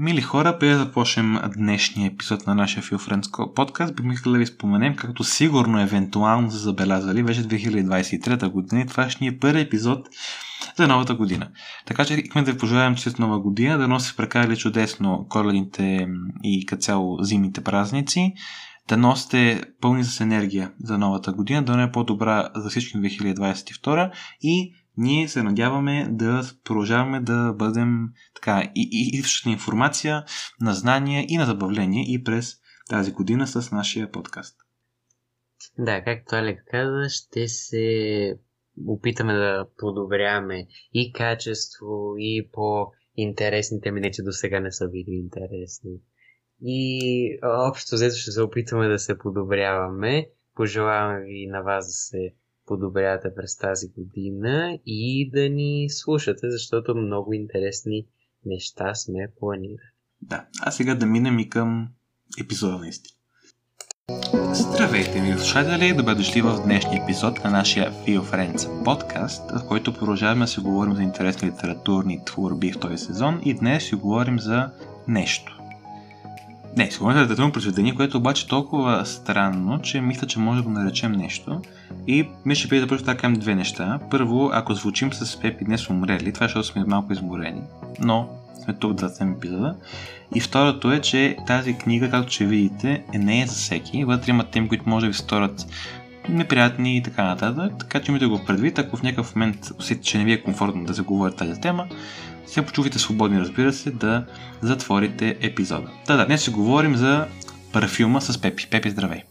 Мили хора, преди да започнем днешния епизод на нашия Feel Friends подкаст, бихме искали да ви споменем, както сигурно евентуално са забелязали, вече 2023 година и това ще ни е първи епизод за новата година. Така че искаме да ви пожелаем чрез нова година, да носи прекарали чудесно коледните и като цяло зимните празници, да носите пълни с енергия за новата година, да не е по-добра за всички 2022 и ние се надяваме да продължаваме да бъдем така и, и, и информация на знания и на забавление и през тази година с нашия подкаст. Да, както Алек каза, ще се опитаме да подобряваме и качество, и по-интересните ми, не че до сега не са били интересни. И общо взето ще се опитваме да се подобряваме. Пожелаваме ви на вас да се подобрявате през тази година и да ни слушате, защото много интересни неща сме планирали. Да, а сега да минем и към епизода наистина. Здравейте, ми слушатели! Добре дошли в днешния епизод на нашия Feel Friends подкаст, в който продължаваме да си говорим за интересни литературни творби в този сезон и днес ще говорим за нещо. Не, сигурно е литературно произведение, което обаче е толкова странно, че мисля, че може да го наречем нещо. И ми ще преди да първо така две неща. Първо, ако звучим с Пепи днес умрели, това е защото сме малко изморени. Но сме тук да съм епизода. И второто е, че тази книга, както ще видите, е не е за всеки. Вътре има теми, които може да ви сторят неприятни и така нататък. Така че имате го предвид, ако в някакъв момент усетите, че не ви е комфортно да се говори тази тема, се почувайте свободни, разбира се, да затворите епизода. Да, да, днес ще говорим за парфюма с Пепи. Пепи, здравей!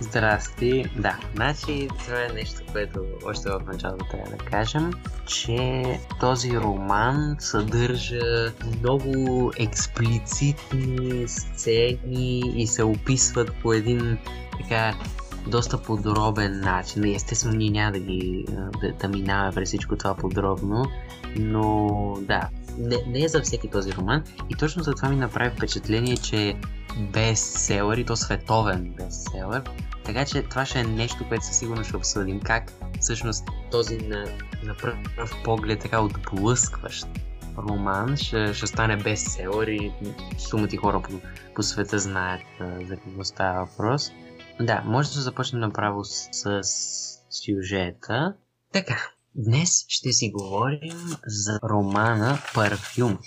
Здрасти. Да, значи това е нещо, което още в началото трябва да кажем, че този роман съдържа много експлицитни сцени и се описват по един така доста подробен начин. Естествено, ние няма да ги да, да минаваме през всичко това подробно, но да, не, не е за всеки този роман и точно за това ми направи впечатление, че е бестселър и то световен бестселър. Така че това ще е нещо, което със сигурност ще обсъдим. Как всъщност този на, на пръв, поглед така отблъскващ роман ще, ще стане бестселър и сумати хора по, по света знаят за какво става въпрос. Да, може да започнем направо с, с сюжета. Така, днес ще си говорим за романа Парфюмът.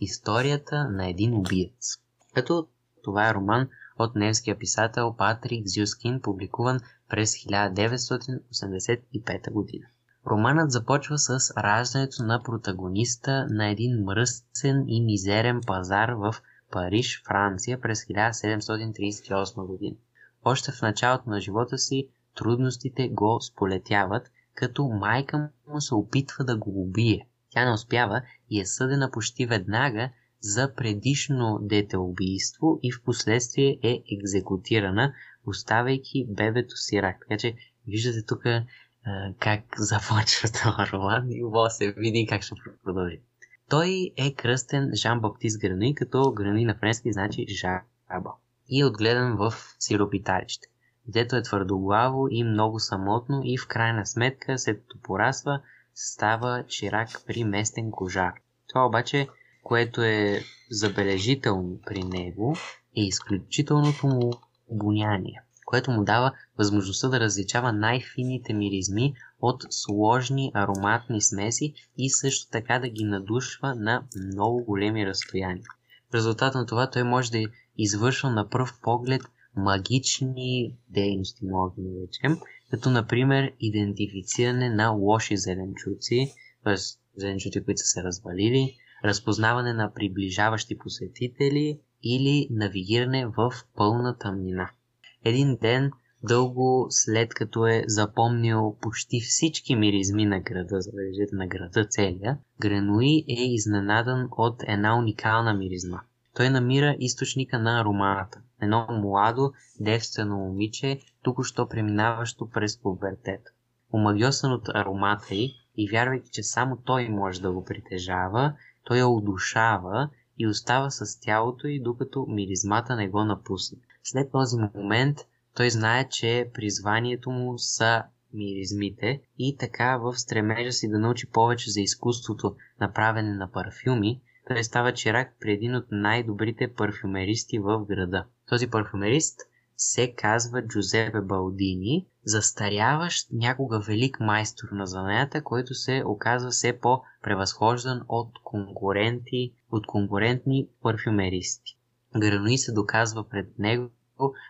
Историята на един убиец. Като това е роман от немския писател Патрик Зюскин, публикуван през 1985 година. Романът започва с раждането на протагониста на един мръсен и мизерен пазар в Париж, Франция през 1738 година. Още в началото на живота си трудностите го сполетяват, като майка му се опитва да го убие. Тя не успява и е съдена почти веднага за предишно детеубийство и в последствие е екзекутирана, оставяйки бебето си рак. Така че виждате тук как започва този роман и може се види как ще продължи. Той е кръстен Жан-Баптист Грани, като Грани на френски значи жаба и е отгледан в сиропиталище. Детето е твърдоглаво и много самотно и в крайна сметка, след като порасва, става чирак при местен кожар. Това обаче, което е забележително при него, е изключителното му обоняние, което му дава възможността да различава най-фините миризми от сложни ароматни смеси и също така да ги надушва на много големи разстояния. В резултат на това той може да извършва на пръв поглед магични дейности, може да наречем, като например идентифициране на лоши зеленчуци, т.е. зеленчуци, които са се развалили, разпознаване на приближаващи посетители или навигиране в пълна тъмнина. Един ден, дълго след като е запомнил почти всички миризми на града, забележете на града целия, Гренуи е изненадан от една уникална миризма. Той намира източника на аромата. Едно младо, девствено момиче, току-що преминаващо през пубертет. Омагиосан от аромата й и вярвайки, че само той може да го притежава, той я удушава и остава с тялото й, докато миризмата не го напусне. След този момент той знае, че призванието му са миризмите и така в стремежа си да научи повече за изкуството на правене на парфюми, той става чирак при един от най-добрите парфюмеристи в града. Този парфюмерист се казва Джузепе Балдини, застаряващ някога велик майстор на занаята, който се оказва все по-превъзхождан от конкуренти, от конкурентни парфюмеристи. Грануи се доказва пред него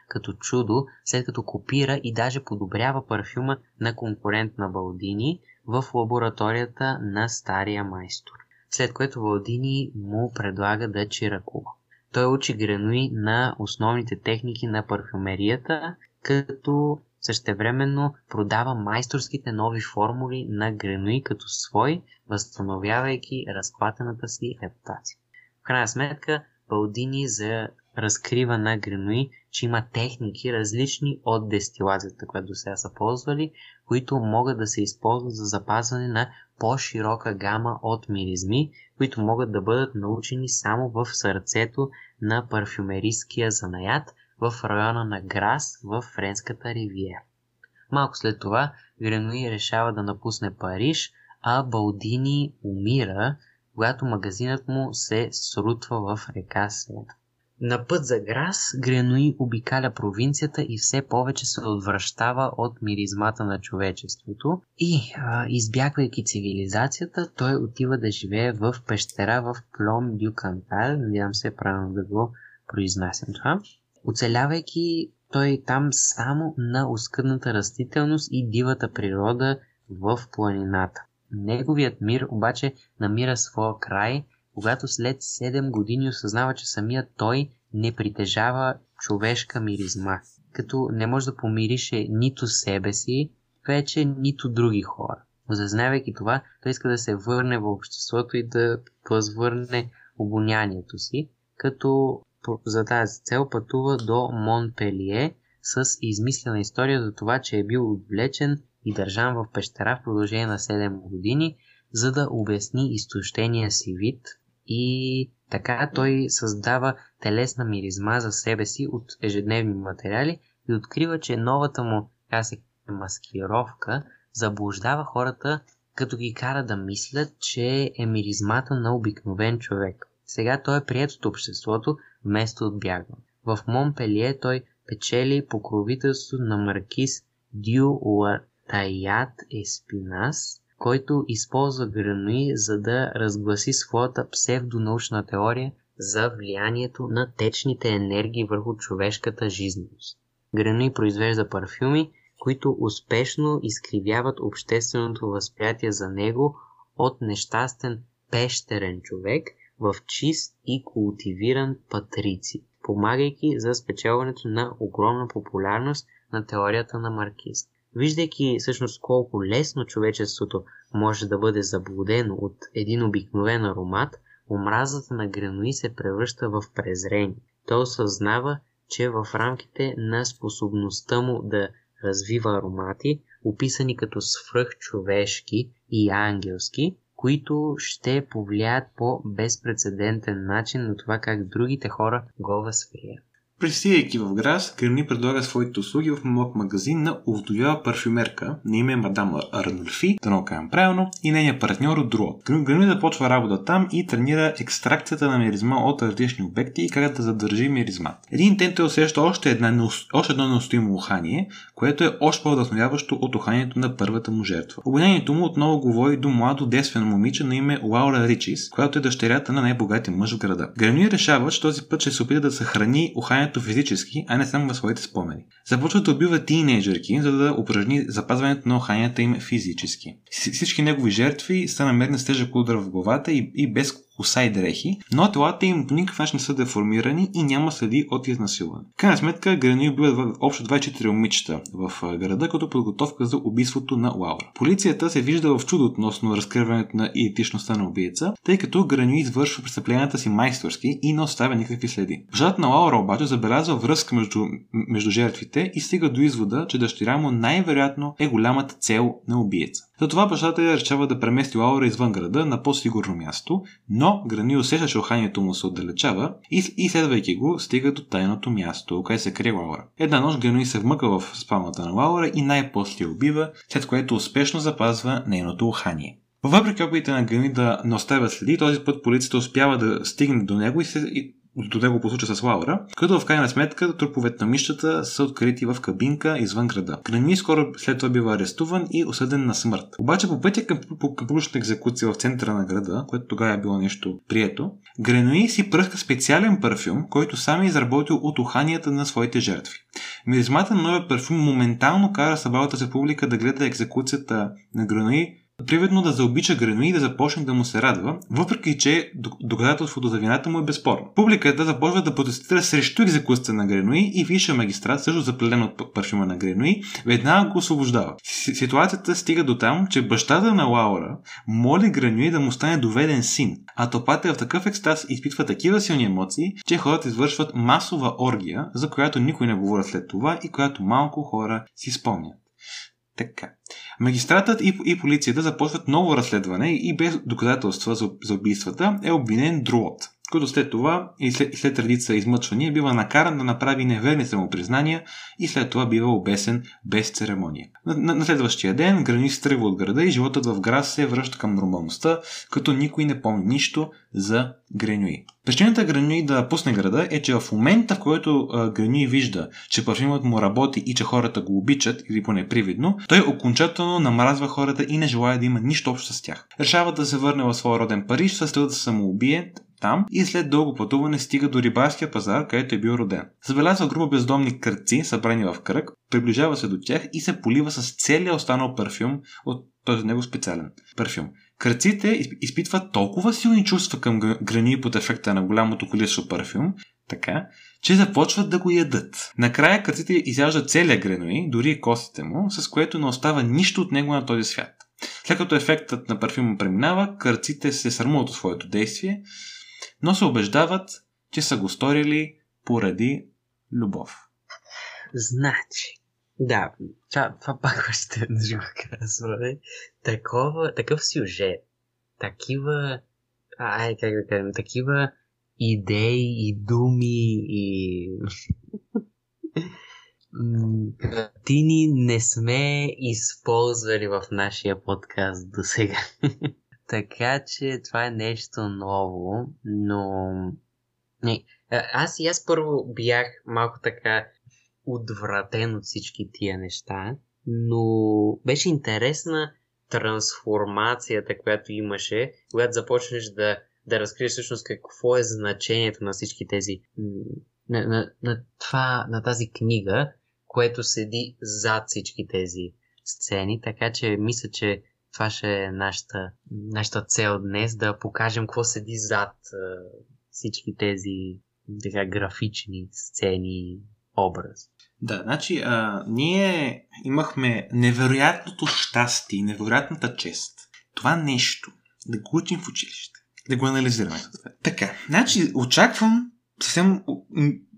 като чудо, след като копира и даже подобрява парфюма на конкурент на Балдини в лабораторията на стария майстор. След което Балдини му предлага да чиракува. Той учи Грануи на основните техники на парфюмерията, като същевременно продава майсторските нови формули на Грануи като свой, възстановявайки разклатената си репутация. В крайна сметка, Балдини за разкрива на Грануи, че има техники различни от дестилацията, която до сега са ползвали, които могат да се използват за запазване на по-широка гама от миризми, които могат да бъдат научени само в сърцето на парфюмерийския занаят в района на Грас в Френската ривиера. Малко след това Гренуи решава да напусне Париж, а Балдини умира, когато магазинът му се срутва в река Сена. На път за Грас, Гренуи обикаля провинцията и все повече се отвръщава от миризмата на човечеството и, а, избягвайки цивилизацията, той отива да живее в пещера в Плом Дю Кантар, надявам се правилно да го произнасям това. Оцелявайки той там само на оскъдната растителност и дивата природа в планината. Неговият мир обаче намира своя край – когато след 7 години осъзнава, че самият той не притежава човешка миризма, като не може да помирише нито себе си, вече нито други хора. Осъзнавайки това, той иска да се върне в обществото и да възвърне обонянието си, като за тази цел пътува до Монпелие с измислена история за това, че е бил отвлечен и държан в пещера в продължение на 7 години, за да обясни изтощения си вид и така той създава телесна миризма за себе си от ежедневни материали и открива, че новата му, се маскировка, заблуждава хората, като ги кара да мислят, че е миризмата на обикновен човек. Сега той е прият от обществото, вместо от бягва. В Монпелие той печели покровителство на маркиз Дю Латаят Еспинас, който използва Грануи, за да разгласи своята псевдонаучна теория за влиянието на течните енергии върху човешката жизненост. Грануи произвежда парфюми, които успешно изкривяват общественото възприятие за него от нещастен пещерен човек в чист и култивиран патрици, помагайки за спечелването на огромна популярност на теорията на Маркиз. Виждайки всъщност колко лесно човечеството може да бъде заблудено от един обикновен аромат, омразата на Грануи се превръща в презрение. Той осъзнава, че в рамките на способността му да развива аромати, описани като свръхчовешки и ангелски, които ще повлияят по безпредседентен начин на това как другите хора го възприемат. Пристигайки в Грас, Грани предлага своите услуги в малък магазин на овдовяла парфюмерка на име мадам Арнольфи, да кажем правилно, и нейния партньор от Друот. Грани започва работа там и тренира екстракцията на миризма от различни обекти и как да задържи миризма. Един ден той усеща още, една, още едно неустоимо ухание, което е още по-вдъхновяващо от уханието на първата му жертва. Обонянието му отново говори до младо детствено момиче на име Лаура Ричис, която е дъщерята на най-богатия мъж в града. Грани решава, че този път ще се опита да съхрани уханието състоянието физически, а не само в своите спомени. Започва да убива тинейджърки, за да упражни запазването на оханята им физически. Всички негови жертви са намерени с тежък удар в главата и, и без коса и дрехи, но телата им по никакъв начин не са деформирани и няма следи от изнасилване. Крайна сметка, Грани убива общо 24 момичета в града, като подготовка за убийството на Лаура. Полицията се вижда в чудо относно разкриването на идентичността на убийца, тъй като Грани извършва престъпленията си майсторски и не оставя никакви следи. Божат на Лаура обаче забелязва връзка между, между жертвите и стига до извода, че дъщеря му най-вероятно е голямата цел на убиеца. Затова бащата я решава да премести Лаура извън града на по-сигурно място, но Грани усеща, че оханието му се отдалечава и, и следвайки го стига до тайното място, къде се крие Лаура. Една нощ Грани се вмъка в спалната на Лаура и най-после я убива, след което успешно запазва нейното ухание. Въпреки опитите на Грани да не оставят следи, този път полицията успява да стигне до него и се, и до по случая с Лаура, като в крайна сметка труповете на мищата са открити в кабинка извън града. Грани скоро след това бива арестуван и осъден на смърт. Обаче по пътя към, към публичната екзекуция в центъра на града, което тогава е било нещо прието, Гренуи си пръска специален парфюм, който сам е изработил от уханията на своите жертви. Миризмата на новия парфюм моментално кара събалата се публика да гледа екзекуцията на Гренуи Приведно да заобича Гренуи и да започне да му се радва, въпреки че доказателството за вината му е безспорно. Публиката започва да протестира срещу екзекуцията на Гренуи и висшия магистрат, също заплелен от парфюма на Гренуи, веднага го освобождава. Ситуацията стига до там, че бащата на Лаура моли Гренуи да му стане доведен син, а топата е в такъв екстаз изпитва такива силни емоции, че хората извършват масова оргия, за която никой не говори след това и която малко хора си спомнят. Така. Магистратът и, и полицията започват ново разследване и без доказателства за, за убийствата е обвинен Друот, който след това и след, и след редица измъчвания бива накаран да направи неверни самопризнания и след това бива обесен без церемония. На, на, на следващия ден Грани тръгва от града и животът в град се връща към нормалността, като никой не помни нищо за Гренюи. Причината Гренюи да пусне града е, че в момента, в който Гренюи вижда, че парфюмът му работи и че хората го обичат, или поне привидно, той окончателно намразва хората и не желая да има нищо общо с тях. Решава да се върне в своя роден Париж, с да се самоубие, там и след дълго пътуване стига до рибарския пазар, където е бил роден. Забелязва група бездомни кръци, събрани в кръг, приближава се до тях и се полива с целия останал парфюм от този него специален парфюм. Кръците изпитват толкова силни чувства към грани под ефекта на голямото количество парфюм, така, че започват да го ядат. Накрая кръците изяждат целия грануи, дори и костите му, с което не остава нищо от него на този свят. След като ефектът на парфюма преминава, кръците се срамуват от своето действие, но се убеждават, че са го сторили поради любов. Значи, да, това, това пак още веднъж го казваме. Такова, такъв сюжет, такива, ай, как да кажем, такива идеи и думи и картини не сме използвали в нашия подкаст до сега. така че това е нещо ново, но... Не, аз и аз първо бях малко така отвратен от всички тия неща, но беше интересна трансформацията, която имаше, когато започнеш да, да разкриеш всъщност какво е значението на всички тези на, на, на, това, на тази книга, което седи зад всички тези сцени, така че мисля, че това ще е нашата, нашата цел днес, да покажем какво седи зад всички тези така графични сцени, образ. Да, значи а, ние имахме невероятното щастие, невероятната чест. Това нещо да го учим в училище. Да го анализираме. Така, значи очаквам съвсем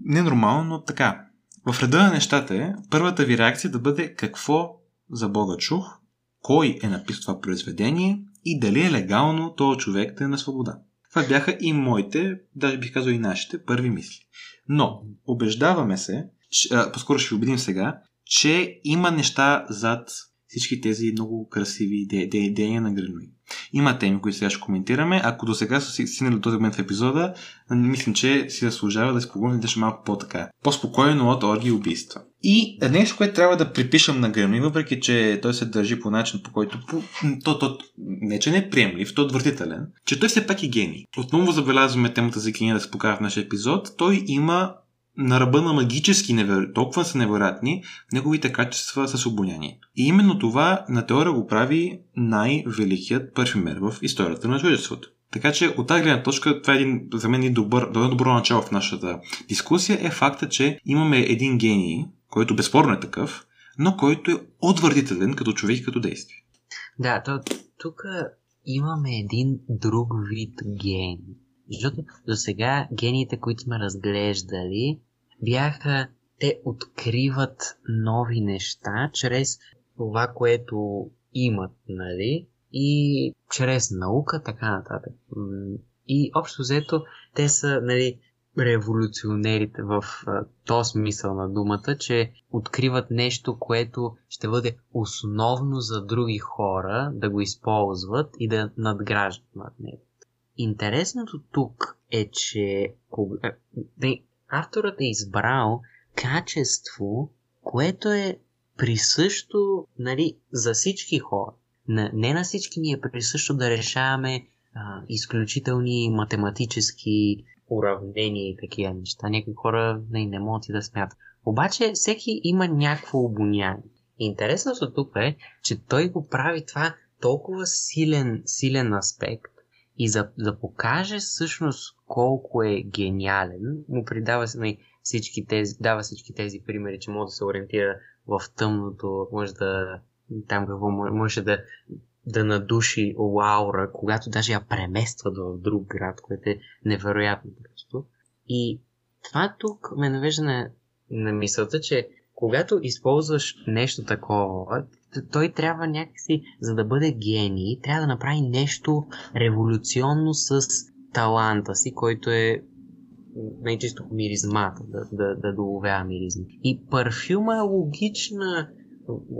ненормално, но така. В реда на нещата е първата ви реакция да бъде какво за Бога чух, кой е написал това произведение и дали е легално този човек да е на свобода. Това бяха и моите, даже бих казал и нашите първи мисли. Но убеждаваме се, по-скоро ще убедим сега, че има неща зад всички тези много красиви идеи на Гренои. Има теми, които сега ще коментираме. Ако до сега са стигнали до този момент в епизода, мислим, че си заслужава да си поговорим нещо малко по-така. По-спокойно от орги и убийства. И нещо, което трябва да припишам на Гренои, въпреки че той се държи по начин, по който по, то, то, не че не е приемлив, то е отвратителен, че той все пак е гений. Отново забелязваме темата за гения да се покажа в нашия епизод. Той има на ръба на магически невероятни, толкова са невероятни неговите качества с обонянието. И именно това на теория го прави най-великият парфюмер в историята на човечеството. Така че от тази гледна точка, това е един, за мен един добър, добро, добро начало в нашата дискусия, е факта, че имаме един гений, който безспорно е такъв, но който е отвърдителен като човек и като действие. Да, то, тук имаме един друг вид гений. Защото до сега гениите, които сме разглеждали, бяха, те откриват нови неща чрез това, което имат, нали? И чрез наука, така нататък. И общо взето, те са, нали, революционерите в този смисъл на думата, че откриват нещо, което ще бъде основно за други хора да го използват и да надграждат над него. Интересното тук е, че кога... авторът е избрал качество, което е присъщо нали, за всички хора. Не на всички ни е присъщо да решаваме а, изключителни математически уравнения и такива неща. Някои хора не, не могат и да смятат. Обаче всеки има някакво обоняние. Интересното тук е, че той го прави това толкова силен, силен аспект и за да покаже всъщност колко е гениален, му придава нали, всички тези, дава всички тези примери, че може да се ориентира в тъмното, може да там какво може да, да надуши Лаура, когато даже я преместват в друг град, което е невероятно просто. И това тук ме навежда на, на мисълта, че когато използваш нещо такова, той трябва някакси, за да бъде гений, трябва да направи нещо революционно с таланта си, който е най-често миризмата, да, да, да доловява миризми. И парфюма е логична,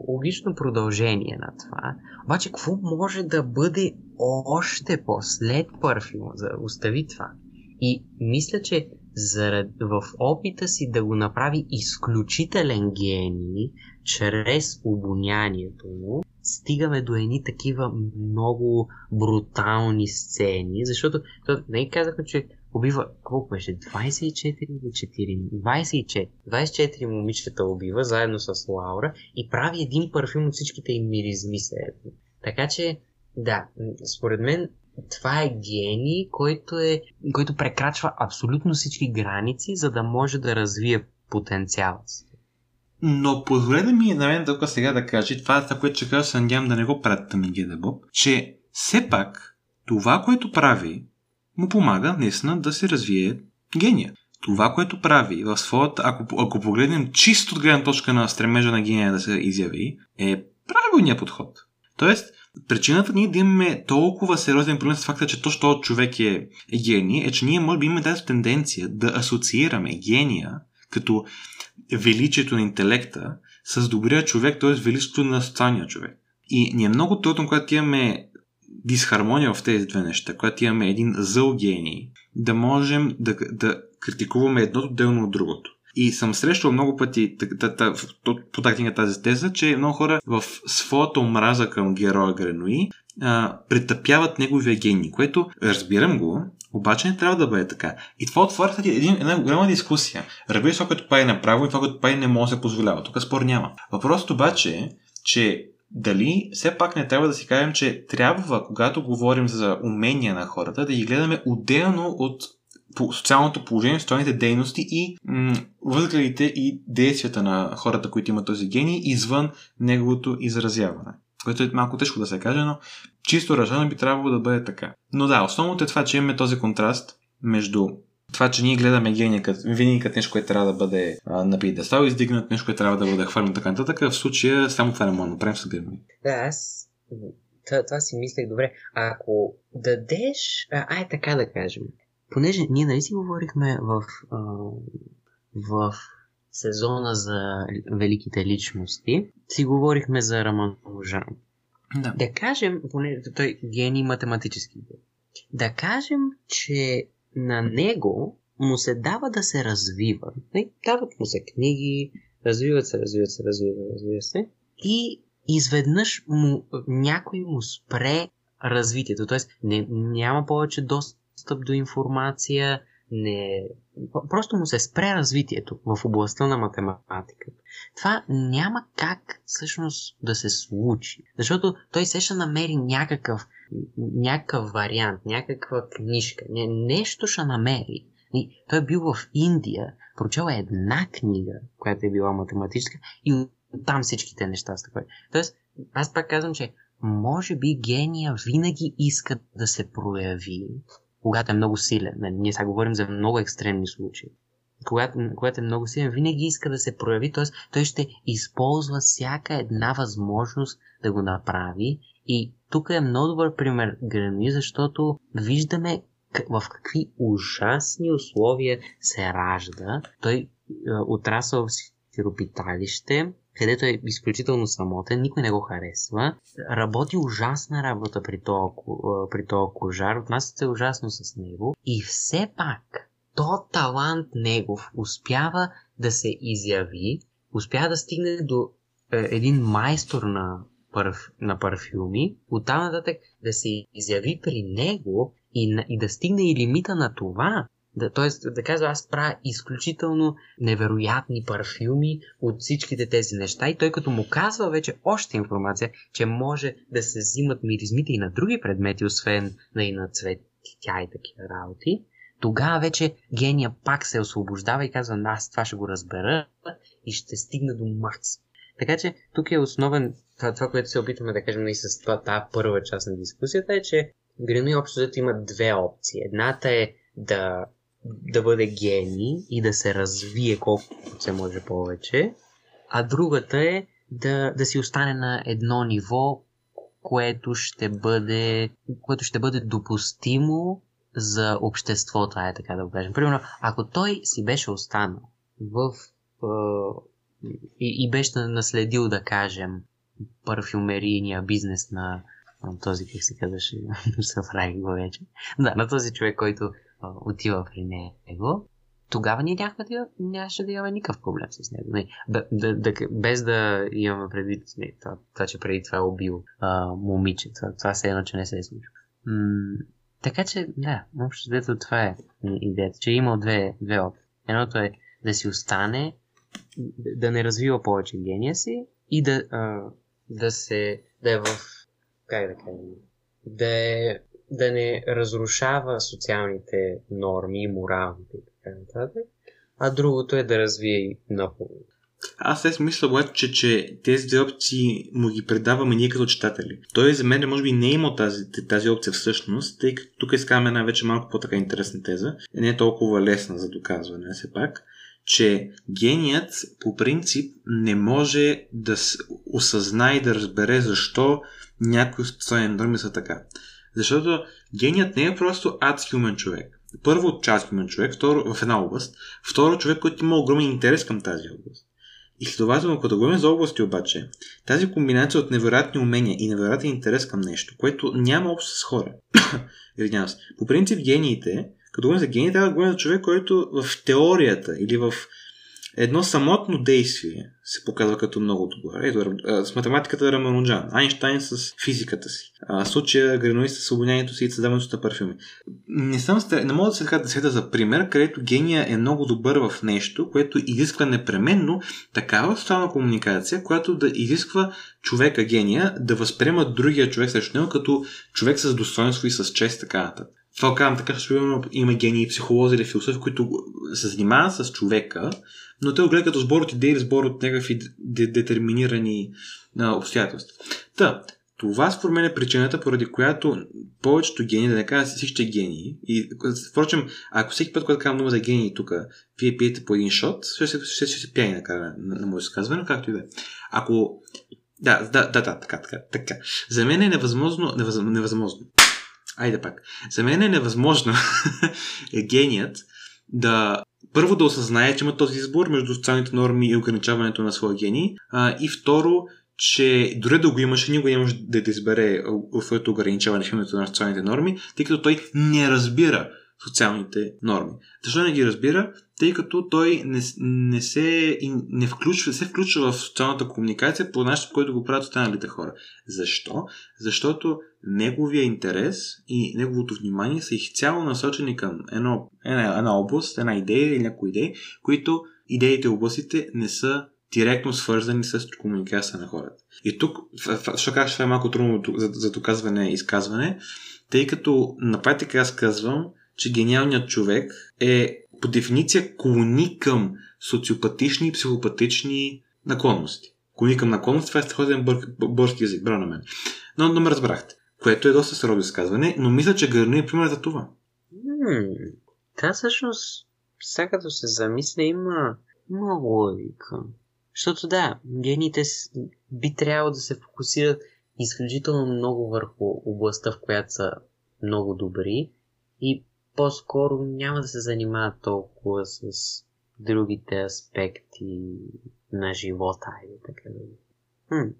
логично продължение на това. Обаче, какво може да бъде още по-след парфюма, за остави това? И мисля, че зарад... в опита си да го направи изключителен гений, чрез обонянието му, стигаме до едни такива много брутални сцени, защото не казахме, че убива, колко беше, 24 или 4? 24. 24 момичета убива, заедно с Лаура, и прави един парфюм от всичките им миризми едно. Така че, да, според мен това е гений, който, е, който прекрачва абсолютно всички граници, за да може да развие потенциала си. Но позволете ми на мен тук сега да кажа, това е това, което ще кажа, се надявам да не го пратите на Геде Боб, че все пак това, което прави, му помага наистина да се развие гения. Това, което прави в своята, ако, ако погледнем чисто от гледна точка на стремежа на гения да се изяви, е правилният подход. Тоест, причината ние да имаме толкова сериозен проблем с факта, че точно този човек е, гений, е, че ние може би имаме тази тенденция да асоциираме гения като величието на интелекта с добрия човек, т.е. величието на социалния човек. И ни е много трудно, когато имаме дисхармония в тези две неща, когато имаме един зъл гений, да можем да, да критикуваме едното отделно от другото. И съм срещал много пъти по тактика тази теза, че много хора в своята омраза към героя Гренуи претъпяват неговия гений, което разбирам го, обаче не трябва да бъде така. И това отваря един, една голяма дискусия. Разбира това, което прави направо и това, което прави не може да се позволява. Тук спор няма. Въпросът обаче е, че дали все пак не трябва да си кажем, че трябва, когато говорим за умения на хората, да ги гледаме отделно от социалното положение, социалните дейности и м- възгледите и действията на хората, които имат този гений, извън неговото изразяване. Което е малко тежко да се каже, но чисто ръжано би трябвало да бъде така. Но да, основното е това, че имаме този контраст между това, че ние гледаме гения като, винаги като нещо, което трябва да бъде на пиедестал, издигнат нещо, което трябва да бъде хвърлено така нататък, в случая само това не може да направим с гръбни. Да, аз това си мислех добре. Ако дадеш, а, ай така да кажем, понеже ние нали си говорихме в, в сезона за великите личности, си говорихме за Раманужан. Да. да кажем, понеже той гений математически. Да кажем, че на него му се дава да се развива. Дават му се книги, развиват се, развиват се, развиват, развиват се. И изведнъж му, някой му спре развитието. Тоест не, няма повече достъп до информация, не... Просто му се спре развитието в областта на математиката. Това няма как всъщност да се случи. Защото той се ще намери някакъв някакъв вариант, някаква книжка, нещо ще намери. И той е бил в Индия, прочел е една книга, която е била математическа и там всичките неща са такова. Тоест, аз пак казвам, че може би гения винаги иска да се прояви, когато е много силен. Нали, ние сега говорим за много екстремни случаи. Когато, когато е много силен, винаги иска да се прояви, т.е. той ще използва всяка една възможност да го направи и тук е много добър пример Грани, защото виждаме в какви ужасни условия се ражда. Той е, отрасъл сиропиталище, където е изключително самотен, никой не го харесва. Работи ужасна работа при този, при този кожар, отнася се ужасно с него и все пак то талант негов успява да се изяви, успява да стигне до е, един майстор на, парф, на парфюми, оттам нататък да се изяви при него и, и да стигне и лимита на това, да, т.е. да казва, аз правя изключително невероятни парфюми от всичките тези неща и той като му казва вече още информация, че може да се взимат миризмите и на други предмети, освен на и на цвет, тя и такива работи, тогава вече гения пак се освобождава и казва, аз това ще го разбера и ще стигна до макс. Така че тук е основен това, това което се опитваме да кажем и с това, тази първа част на дискусията е, че Грено и общо има две опции. Едната е да да бъде гений и да се развие колкото се може повече, а другата е да, да си остане на едно ниво, което ще бъде, което ще бъде допустимо за обществото, е така да го кажем. Примерно, ако той си беше останал в и, и беше наследил, да кажем, парфюмерийния бизнес на, на този, как се казваше, съврах го вече. Да, на този човек, който отива при него, тогава ние нямаше да, нямаше да имаме никакъв проблем с него. Не, да, да, без да имаме предвид не, това, това, че преди това е убил а, момиче. Това, това се едно, че не се е случило. Така че, да, общо дето това е идеята, че е имал две, две опции. Едното е да си остане, да не развива повече гения си и да, а, да се, да е в, как да кажем, да е да не разрушава социалните норми, моралните и така нататък, а другото е да развие много. Аз сега мисля обаче, че, че тези две опции му ги предаваме ние като читатели. Той за мен може би не е имал тази, тази опция всъщност, тъй като тук искаме една вече малко по-така интересна теза, не е толкова лесна за доказване все пак, че геният по принцип не може да осъзнае и да разбере защо някои социални норми са така. Защото геният не е просто адски умен човек. Първо, част умен човек, второ, в една област. Второ, човек, който има огромен интерес към тази област. И следователно, като говорим за области обаче, тази комбинация от невероятни умения и невероятен интерес към нещо, което няма общо с хора. Извинявам се. По принцип, гениите, като говорим за гении, трябва да говорим за човек, който в теорията или в едно самотно действие се показва като много добър. Ето, с математиката Рамануджан, Айнштайн с физиката си, а, случая Гренои с свободението си и създаването на парфюми. Не, съм, не мога да се да света за пример, където гения е много добър в нещо, което изисква непременно такава социална комуникация, която да изисква човека гения да възприема другия човек срещу него като човек с достоинство и с чест, така нататък. Това казвам така, защото има гении, психолози или философи, които се занимават с човека, но те го гледат като сбор от идеи сбор от някакви детерминирани а, обстоятелства. Та, това според мен е причината, поради която повечето гении, да не кажа всички гении, и впрочем, ако всеки път, когато казвам дума за гении тук, вие пиете по един шот, ще се, ще, ще се накрая на, на, на моето изказване, както и да е. Ако да, да, да, да, така, така, така. За мен е невъзможно, невъзможно, невъзможно. Айде пак. За мен е невъзможно геният да първо да осъзнае, че има този избор между социалните норми и ограничаването на своя гений. А, и второ, че дори да го имаше, никога не може да, да избере своето ограничаване в името на социалните норми, тъй като той не разбира социалните норми. Защо не ги разбира? Тъй като той не, не, се, не включва, се включва в социалната комуникация по начин, който го правят останалите хора. Защо? Защото неговия интерес и неговото внимание са изцяло насочени към едно, една, една област, една идея или някои идеи, които идеите и областите не са директно свързани с комуникация на хората. И тук, защо казваш, това е малко трудно за, за доказване и изказване, тъй като на практика аз казвам, че гениалният човек е по дефиниция клони към социопатични и психопатични наклонности. Клони към наклонности, това е страхотен бър, бърски язик, браво на мен. Но, но ме разбрахте. Което е доста сериозно изказване, но мисля, че Гърни е пример за това. Та всъщност, сега като се замисля, има много логика. Защото да, гените би трябвало да се фокусират изключително много върху областта, в която са много добри и по-скоро няма да се занимава толкова с другите аспекти на живота. Или така да хм.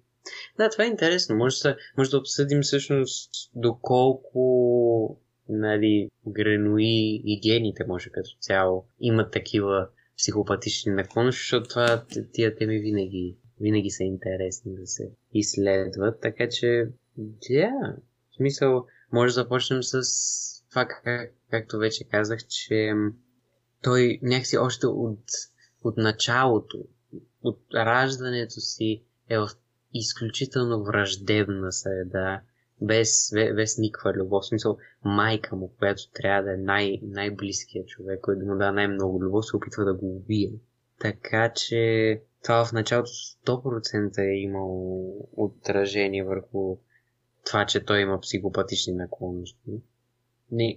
Да, това е интересно. Може да, може да обсъдим всъщност доколко нали, гренои и гените, може като цяло, имат такива психопатични наклонности, защото това, тия теми винаги, винаги са интересни да се изследват. Така че, да, в смисъл, може да започнем с това, как, както вече казах, че той някакси още от, от началото, от раждането си е в изключително враждебна среда, без, без, без никаква любов. В смисъл, майка му, която трябва да е най- най-близкият човек, който да му дава най-много любов, се опитва да го убие. Така че това в началото 100% е имало отражение върху това, че той има психопатични наклонности.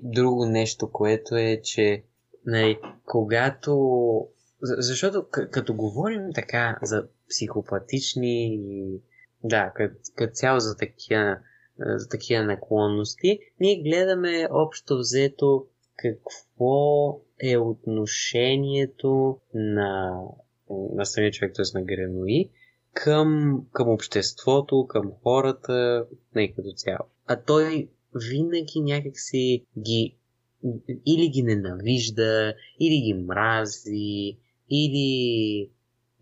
Друго нещо, което е, че нали, когато... Защото като говорим така за психопатични и да, като, като цяло за такива, за такива наклонности, ние гледаме общо взето какво е отношението на, на самия човек, т.е. на Гренои, към, към обществото, към хората, не като цяло. А той винаги някакси ги или ги ненавижда, или ги мрази, или...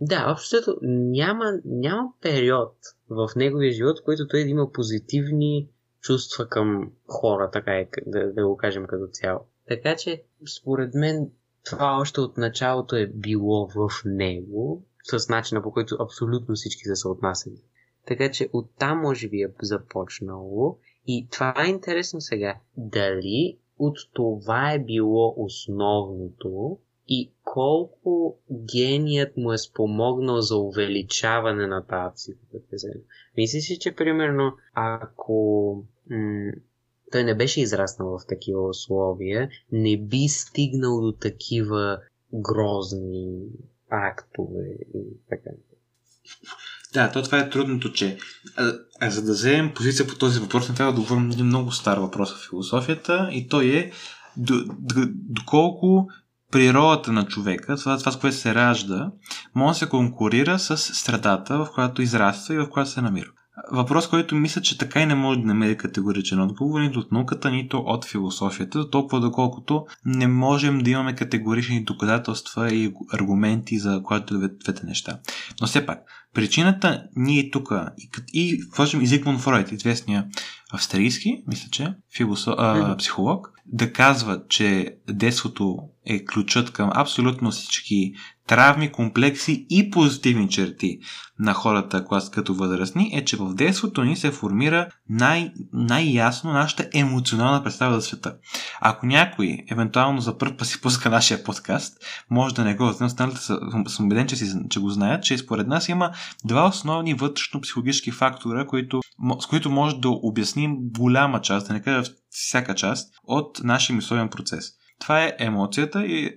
Да, общото няма, няма период в неговия живот, в който той да има позитивни чувства към хора, така е, да, да го кажем като цяло. Така че, според мен, това още от началото е било в него, с начина по който абсолютно всички са се отнасяли. Така че оттам може би е започнало. И това е интересно сега. Дали от това е било основното и колко геният му е спомогнал за увеличаване на тази психопатизъм. Мислиш си, че примерно ако м- той не беше израснал в такива условия, не би стигнал до такива грозни актове и така. Да, то това е трудното, че а, а за да вземем позиция по този въпрос, не трябва да говорим един много стар въпрос в философията и той е доколко природата на човека, това, това с което се ражда, може да се конкурира с страдата, в която израства и в която се намира. Въпрос, който мисля, че така и не може да намери категоричен отговор нито от науката, нито от философията, толкова доколкото не можем да имаме категорични доказателства и аргументи за което двете неща. Но все пак, причината ние тук и, и впрочем и Зигмунд Фройд, известния австрийски, мисля, че филосо, а, психолог, да казва, че детството е ключът към абсолютно всички травми, комплекси и позитивни черти на хората клас като възрастни е, че в детството ни се формира най- най-ясно нашата емоционална представа за света. Ако някой, евентуално за първ път си пуска нашия подкаст, може да не го знае, останалите съм убеден, че, си, че го знаят, че според нас има два основни вътрешно-психологически фактора, които, с които може да обясним голяма част, да не кажа всяка част, от нашия мисловен процес. Това е емоцията и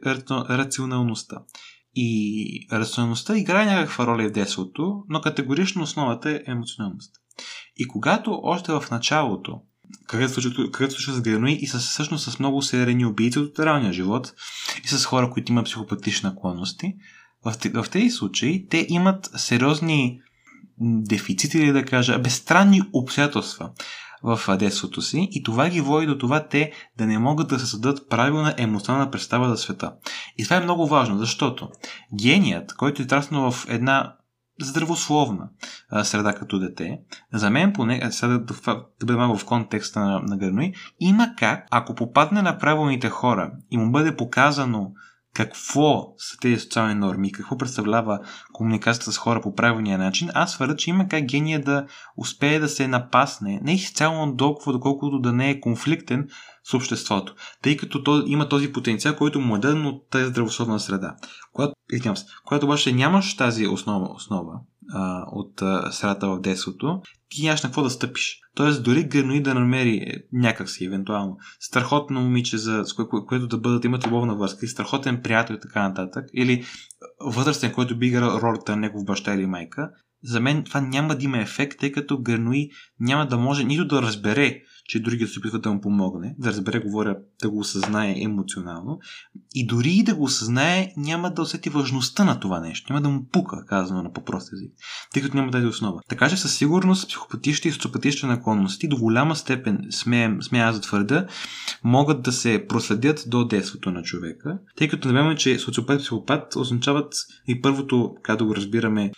рационалността. И рационалността играе някаква роля в детството, но категорично основата е емоционалността. И когато още в началото, какъвто случва, с Гренои и с, всъщност с много серени убийци от реалния живот и с хора, които имат психопатични наклонности, в, в тези случаи те имат сериозни дефицити, или да кажа, безстранни обстоятелства в детството си и това ги води до това те да не могат да създадат правилна емоционална представа за света. И това е много важно, защото геният, който е траснал в една здравословна а, среда като дете, за мен поне, сега да, да, бъде в контекста на, на Гърной, има как, ако попадне на правилните хора и му бъде показано какво са тези социални норми, какво представлява комуникацията с хора по правилния начин, аз твърда, че има как гения да успее да се напасне, не изцяло толкова, доколкото да не е конфликтен с обществото, тъй като то има този потенциал, който му е даден от тази здравословна среда. Когато, когато обаче нямаш тази основа, основа а, от а, средата в детството, ти нямаш на какво да стъпиш. Тоест, дори Гернои да намери някакси, евентуално, страхотно момиче, за, с кое, кое, което да бъдат имат любовна връзка и страхотен приятел и така нататък, или възрастен, който би играл ролята на негов баща или майка, за мен това няма да има ефект, тъй като Гернои няма да може нито да разбере, че другият се опитва да му помогне, да разбере, говоря, да го осъзнае емоционално. И дори и да го осъзнае, няма да усети важността на това нещо. Няма да му пука, казано на по-прост език, тъй като няма тази основа. Така че със сигурност психопатичните и социопатичните наклонности до голяма степен, смея, смея аз да твърда, могат да се проследят до детството на човека, тъй като не че социопат и психопат означават и първото, как да го разбираме,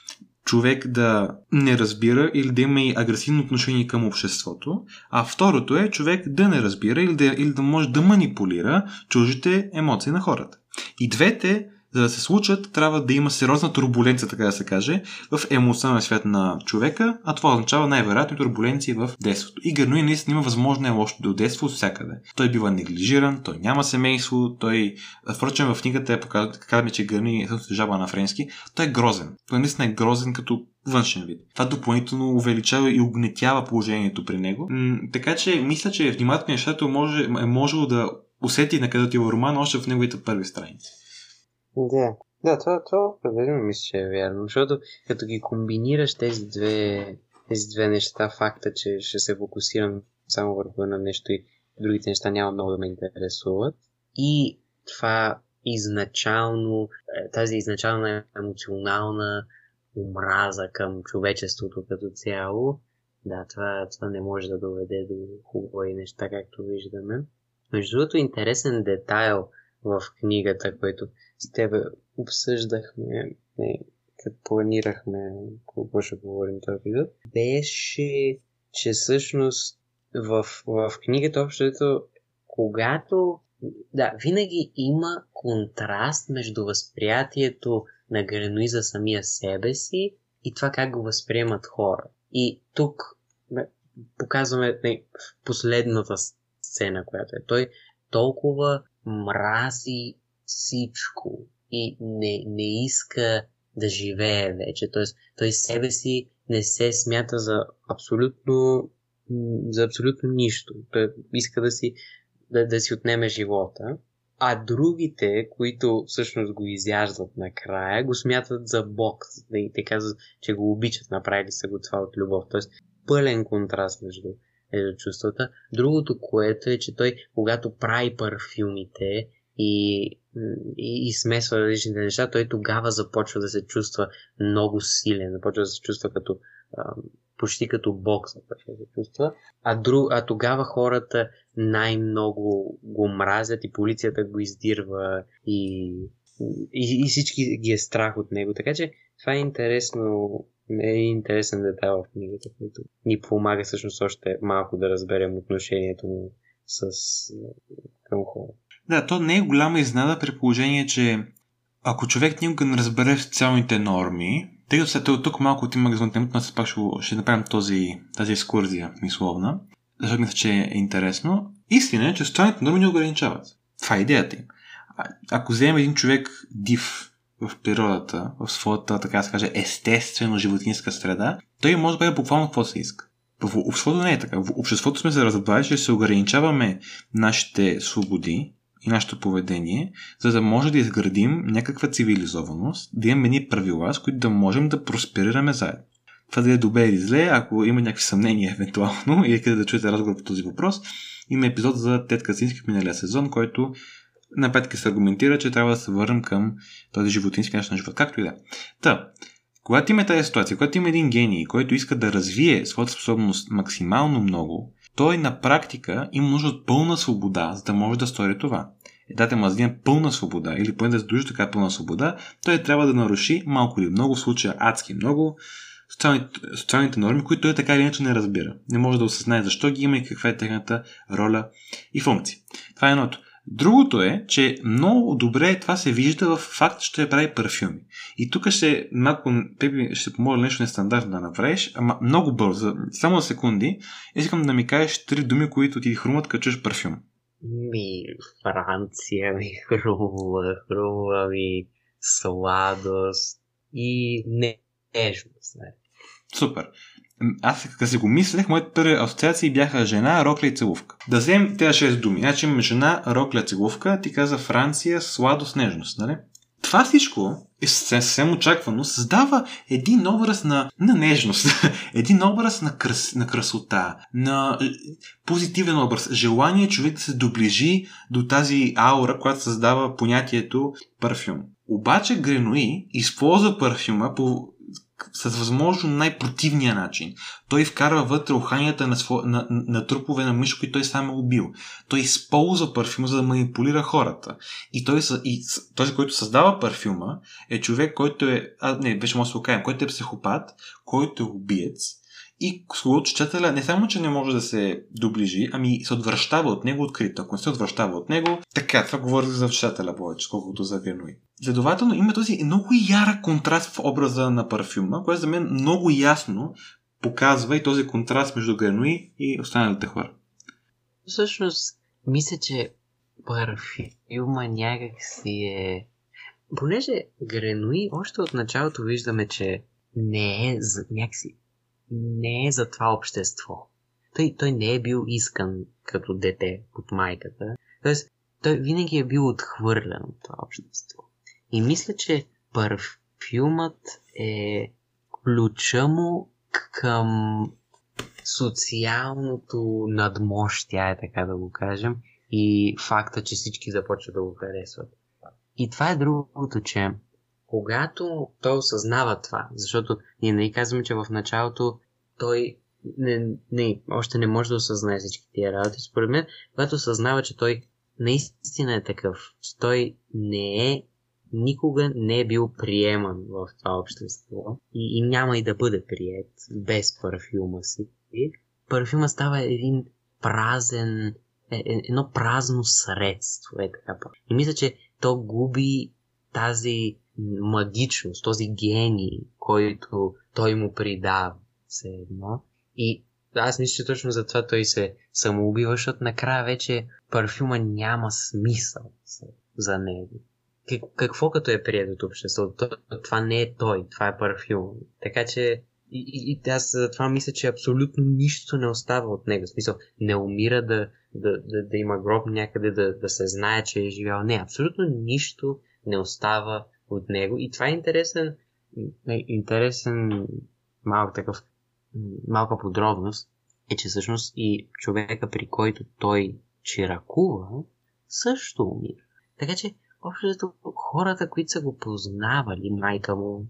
човек да не разбира или да има и агресивно отношение към обществото, а второто е човек да не разбира или да, или да може да манипулира чужите емоции на хората. И двете за да се случат, трябва да има сериозна турбуленция, така да се каже, в емоционалния свят на човека, а това означава най-вероятно турбуленции в детството. И Гернуи наистина има възможно е лошо до детство от всякъде. Той бива неглижиран, той няма семейство, той, впрочем в книгата е показано, че Гернуи е жаба на френски, той е грозен. Той наистина е грозен като външен вид. Това допълнително увеличава и огнетява положението при него. М- така че мисля, че внимателният щето може, е можело да усети на където в роман още в неговите първи страници. Да, да, това, това определено мисля, че е вярно, защото като ги комбинираш тези две, тези две неща, факта, че ще се фокусирам само върху едно нещо и другите неща няма много да ме интересуват. И това изначално, е, тази изначална емоционална омраза към човечеството като цяло, да, това, това не може да доведе до хубави неща, както виждаме. Между другото, интересен детайл в книгата, който с тебе обсъждахме, не, като планирахме какво ще говорим този епизод, беше, че всъщност в, в книгата общото, когато да, винаги има контраст между възприятието на Гренуи за самия себе си и това как го възприемат хора. И тук показваме не, последната сцена, която е. Той толкова мрази всичко и не, не иска да живее вече. Тоест, той себе си не се смята за абсолютно, за абсолютно нищо. Той иска да си, да, да си отнеме живота. А другите, които всъщност го изяждат накрая, го смятат за бог. Да те казват, че го обичат, направили са го това от любов. Тоест, пълен контраст между, между чувствата. Другото, което е, че той, когато прави парфюмите и, и, и смесва различните неща, той тогава започва да се чувства много силен, започва да се чувства като а, почти като бог започва да се чувства. А, друг, а тогава хората най-много го мразят и полицията го издирва и, и, и всички ги е страх от него. Така че това е интересно, е интересен детайл в книгата, който ни помага всъщност още малко да разберем отношението му с, към хората. Да, то не е голяма изнада при положение, че ако човек никога не разбере социалните норми, тъй като след тук малко отима извън темата, но пак ще, ще направим този, тази екскурзия мисловна, защото мисля, че е интересно. Истина е, че социалните норми не ограничават. Това е идеята им. А, ако вземем един човек див в природата, в своята, така да се каже, естествено животинска среда, той може да бъде буквално какво се иска. В обществото не е така. В обществото сме се разбрали, че се ограничаваме нашите свободи, и нашето поведение, за да може да изградим някаква цивилизованост, да имаме ни правила, с които да можем да просперираме заедно. Това да е добре или зле, ако има някакви съмнения евентуално или къде да чуете разговор по този въпрос, има епизод за Тед Кацински в миналия сезон, който на петка се аргументира, че трябва да се върнем към този животински начин на живот. Както и да. Та, когато има тази ситуация, когато има един гений, който иска да развие своята способност максимално много, той на практика има нужда от пълна свобода, за да може да стори това. Е, дате му да пълна свобода, или поне да задължи така пълна свобода, той трябва да наруши малко или много, в случая адски много, социалните, социалните норми, които той така или иначе не разбира. Не може да осъзнае защо ги има и каква е техната роля и функция. Това е едното. Другото е, че много добре това се вижда в факт, че той прави парфюми. И тук ще, малко, Пепи, ще помоля нещо нестандартно да направиш, ама много бързо, само за секунди, искам да ми кажеш три думи, които ти хрумват, като чуеш парфюм. Ми, Франция ми хрумва, хрумва ми сладост и нежност. Не. Супер аз като си го мислех, моите първи асоциации бяха жена, рокля и целувка. Да вземем тези шест думи. Значи жена, рокля, целувка, ти каза Франция, сладост, нежност, нали? Това всичко е съвсем очаквано, създава един образ на, на нежност, един образ на, крас, на красота, на е, позитивен образ, желание човек да се доближи до тази аура, която създава понятието парфюм. Обаче Гренуи използва парфюма по с възможно най-противния начин. Той вкарва вътре уханията на, сво... на, на трупове на мъж, които той сам е убил. Той използва парфюма, за да манипулира хората. И, той, и този, който създава парфюма, е човек, който е... А, не, вече може да се окажем, който е психопат, който е убиец, и читателя не само, че не може да се доближи, ами се отвръщава от него открито. Ако не се отвръщава от него, така, това говори за читателя повече, колкото за Генуи. Следователно има този много ярък контраст в образа на парфюма, което за мен много ясно показва и този контраст между Генуи и останалите хора. Всъщност, мисля, че парфюма някак си е... Понеже Гренуи, още от началото виждаме, че не е за някакси не е за това общество. Той, той не е бил искан като дете от майката. Тоест, той винаги е бил отхвърлен от това общество. И мисля, че парфюмът е ключа му към социалното надмощие, така да го кажем, и факта, че всички започват да го харесват. И това е другото, че когато той осъзнава това, защото ние не казваме, че в началото той не, не, още не може да осъзнае всички тия работи. Според мен, когато осъзнава, че той наистина е такъв, че той не е никога не е бил приеман в това общество и, и няма и да бъде прият без парфюма си. Парфюма става един празен, е, е, едно празно средство. Е така. И мисля, че то губи тази магичност, този гений, който той му придава все едно. И аз мисля, че точно за това той се самоубива, защото накрая вече парфюма няма смисъл за него. Какво като е прият от обществото? Това не е той, това е парфюм. Така че и, и, и аз за мисля, че абсолютно нищо не остава от него. В смисъл, не умира да, да, да, да има гроб някъде, да, да се знае, че е живял. Не, абсолютно нищо не остава от него. И това е интересен, интересен малък такъв, малка подробност, е, че всъщност и човека, при който той чиракува, също умира. Така че, общото хората, които са го познавали, майка му,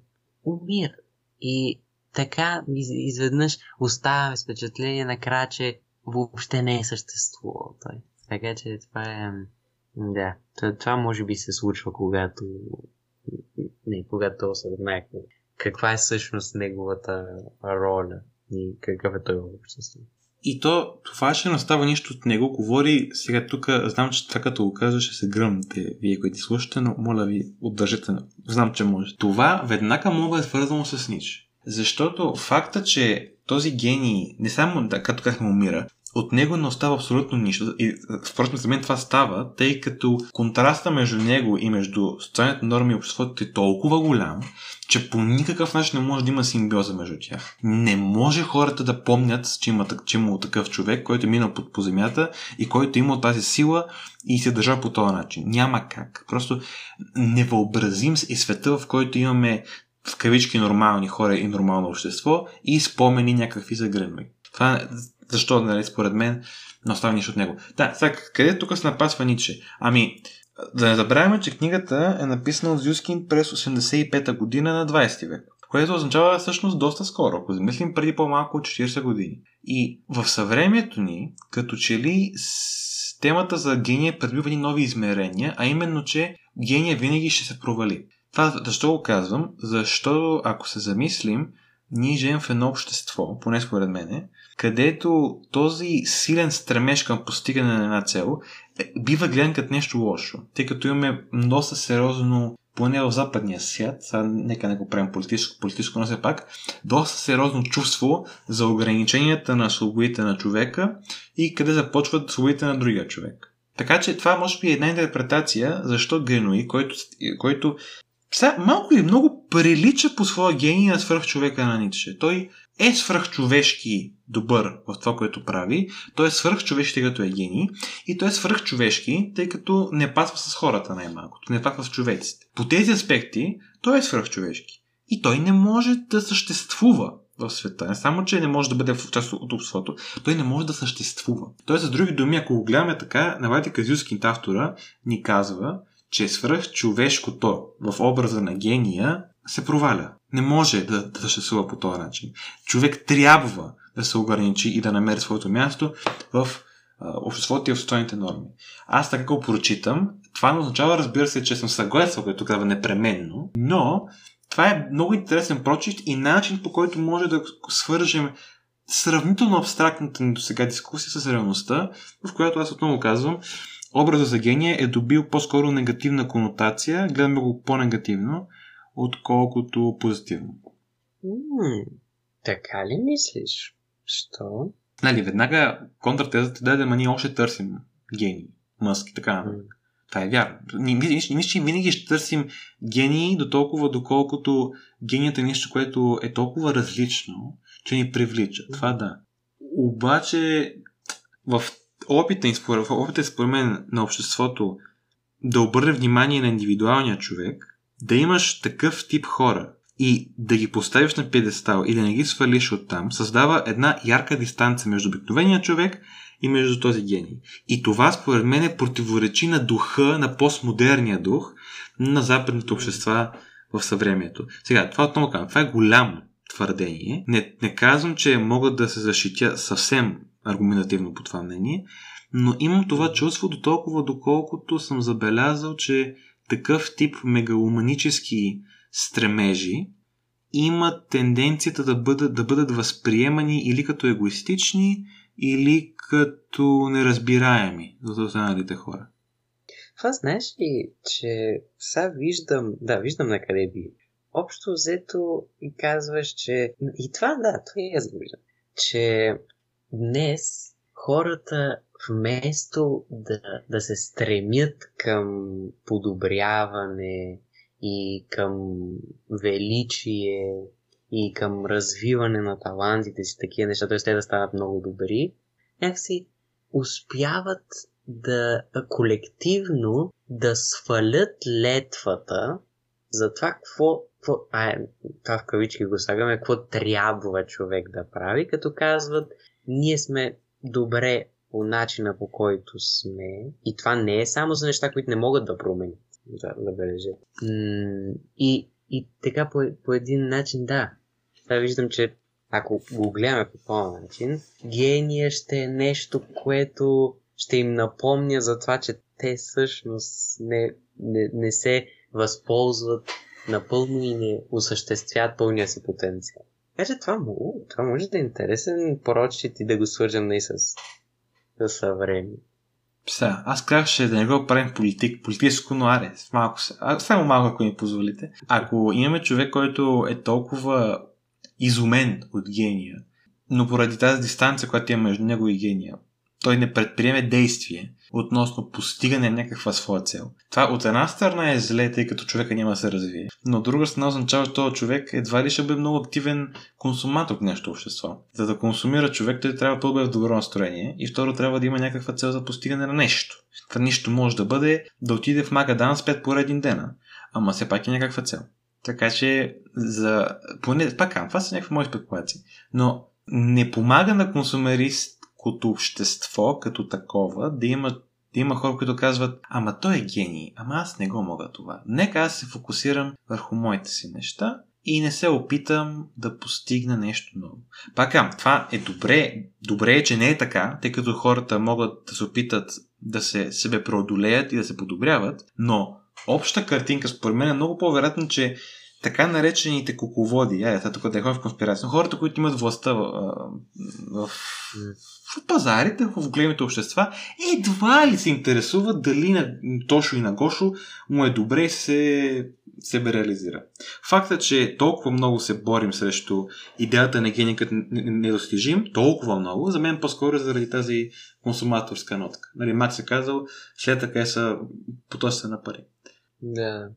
умират. И така изведнъж оставяме впечатление накрая, че въобще не е съществувал той. Така че това е... Да, това може би се случва, когато не, когато осъзнае каква е всъщност неговата роля и какъв е той в обществото. И то, това ще настава нищо от него. Говори, сега тук, знам, че това като го казваш, ще се гръмте вие, които слушате, но моля ви, отдържете. Знам, че може. Това веднага мога е свързано с Нич. Защото факта, че този гений не само, да, като казахме, умира, от него не остава абсолютно нищо. И впрочем, за мен това става, тъй като контраста между него и между социалните норми и обществото е толкова голям, че по никакъв начин не може да има симбиоза между тях. Не може хората да помнят, че има, че има такъв човек, който е минал под по земята и който е имал тази сила и се държа по този начин. Няма как. Просто невъобразим е света, в който имаме в кавички нормални хора и нормално общество и спомени някакви загрънви. Това защо, нали, според мен, не остава нищо от него. Да, сега, къде тук се напасва Ниче? Ами, да не забравяме, че книгата е написана от Зюскин през 85-та година на 20 век, което означава всъщност доста скоро, ако замислим преди по-малко от 40 години. И в съвремието ни, като че ли темата за гения придобива нови измерения, а именно, че гения винаги ще се провали. Това защо го казвам? Защото ако се замислим, ние живеем в едно общество, поне според мене, където този силен стремеж към постигане на една цел е, бива гледан като нещо лошо, тъй като имаме доста сериозно поне в западния свят, сега нека не го правим политическо, политическо, но все пак, доста сериозно чувство за ограниченията на свободите на човека и къде започват свободите на другия човек. Така че това може би е една интерпретация, защо Генуи, който, който сега, малко и много прилича по своя гений на свърхчовека на Ницше. Той е свръхчовешки добър в това, което прави, той е свръхчовешки, тъй като е гений, и той е свръхчовешки, тъй като не пасва с хората най-малкото, не пасва с човеците. По тези аспекти той е свръхчовешки. И той не може да съществува в света. Не само, че не може да бъде в част от обществото, той не може да съществува. Тоест, за други думи, ако го гледаме така, Навайте Казюскин автора ни казва, че свръх човешкото в образа на гения се проваля. Не може да, да съществува по този начин. Човек трябва да се ограничи и да намери своето място в обществото и в социалните норми. Аз така го прочитам. Това не означава, разбира се, че съм съгласен, което казва непременно, но това е много интересен прочит и начин по който може да свържем сравнително абстрактната ни до сега дискусия с реалността, в която аз отново казвам, образа за гения е добил по-скоро негативна конотация, гледаме го по-негативно, отколкото позитивно. М- така ли мислиш? Що? Нали, веднага контратезата да е, да ние още търсим гении, мъски, така. Mm. Това е вярно. Мисля, че винаги ще търсим гении до толкова, доколкото геният е нещо, което е толкова различно, че ни привлича. Това да. Обаче, в опита, в опита според мен на обществото да обърне внимание на индивидуалния човек, да имаш такъв тип хора и да ги поставиш на педестал или да не ги свалиш оттам, създава една ярка дистанция между обикновения човек и между този гений. И това според мен е противоречи на духа, на постмодерния дух на западните общества в съвремието. Сега, това отново казвам, това е голямо твърдение. Не, не казвам, че мога да се защитя съвсем аргументативно по това мнение, но имам това чувство до толкова, доколкото съм забелязал, че такъв тип мегаломанически стремежи имат тенденцията да бъдат, да бъдат възприемани или като егоистични, или като неразбираеми за останалите хора. Това знаеш ли, че сега виждам, да, виждам на къде би. Общо взето и казваш, че... И това, да, това и аз го виждам. Че днес хората вместо да, да се стремят към подобряване и към величие и към развиване на талантите си, такива неща, т.е. те да стават много добри, някакси успяват да колективно да свалят летвата за това, какво, какво а, това в кавички го слагаме, какво трябва човек да прави, като казват, ние сме добре по начина по който сме, и това не е само за неща, които не могат да променят, да, да бележат. И, и така по, по един начин, да. Сега виждам, че ако го гледаме по този начин, гения ще е нещо, което ще им напомня за това, че те всъщност не, не, не се възползват напълно и не осъществяват пълния си потенциал. Така че това, това може да е интересен порочит и да го свържем и с, с съвремие. Сега, аз казах, да не го правим политик, политическо, но аре, малко, само малко, ако ми позволите. Ако имаме човек, който е толкова изумен от гения, но поради тази дистанция, която има между него и гения, той не предприеме действие относно постигане на някаква своя цел. Това от една страна е зле, тъй като човека няма да се развие, но от друга страна означава, че този човек едва ли ще бъде много активен консуматор в нещо общество. За да консумира човек, той трябва първо да бъде в добро настроение и второ трябва да има някаква цел за постигане на нещо. Това нищо може да бъде да отиде в Магадан с пет поредин дена, ама все пак е някаква цел. Така че, за... поне, пак това са някакви мои спекулации. Но не помага на консумеристкото общество като такова да има, да има хора, които казват, ама той е гений, ама аз не го мога това. Нека аз се фокусирам върху моите си неща и не се опитам да постигна нещо ново. Пак това е добре, добре е, че не е така, тъй като хората могат да се опитат да се себе преодолеят и да се подобряват, но обща картинка, според мен е много по-вероятно, че така наречените куководи, я, това тук да е в конспирация, хората, които имат властта в, в, в пазарите, в големите общества, едва ли се интересуват дали на Тошо и на Гошо му е добре и се себе реализира. Факта, че толкова много се борим срещу идеята на гений като недостижим, толкова много, за мен по-скоро е заради тази консуматорска нотка. Нали, Макс е казал, след така са потоса на пари. Да.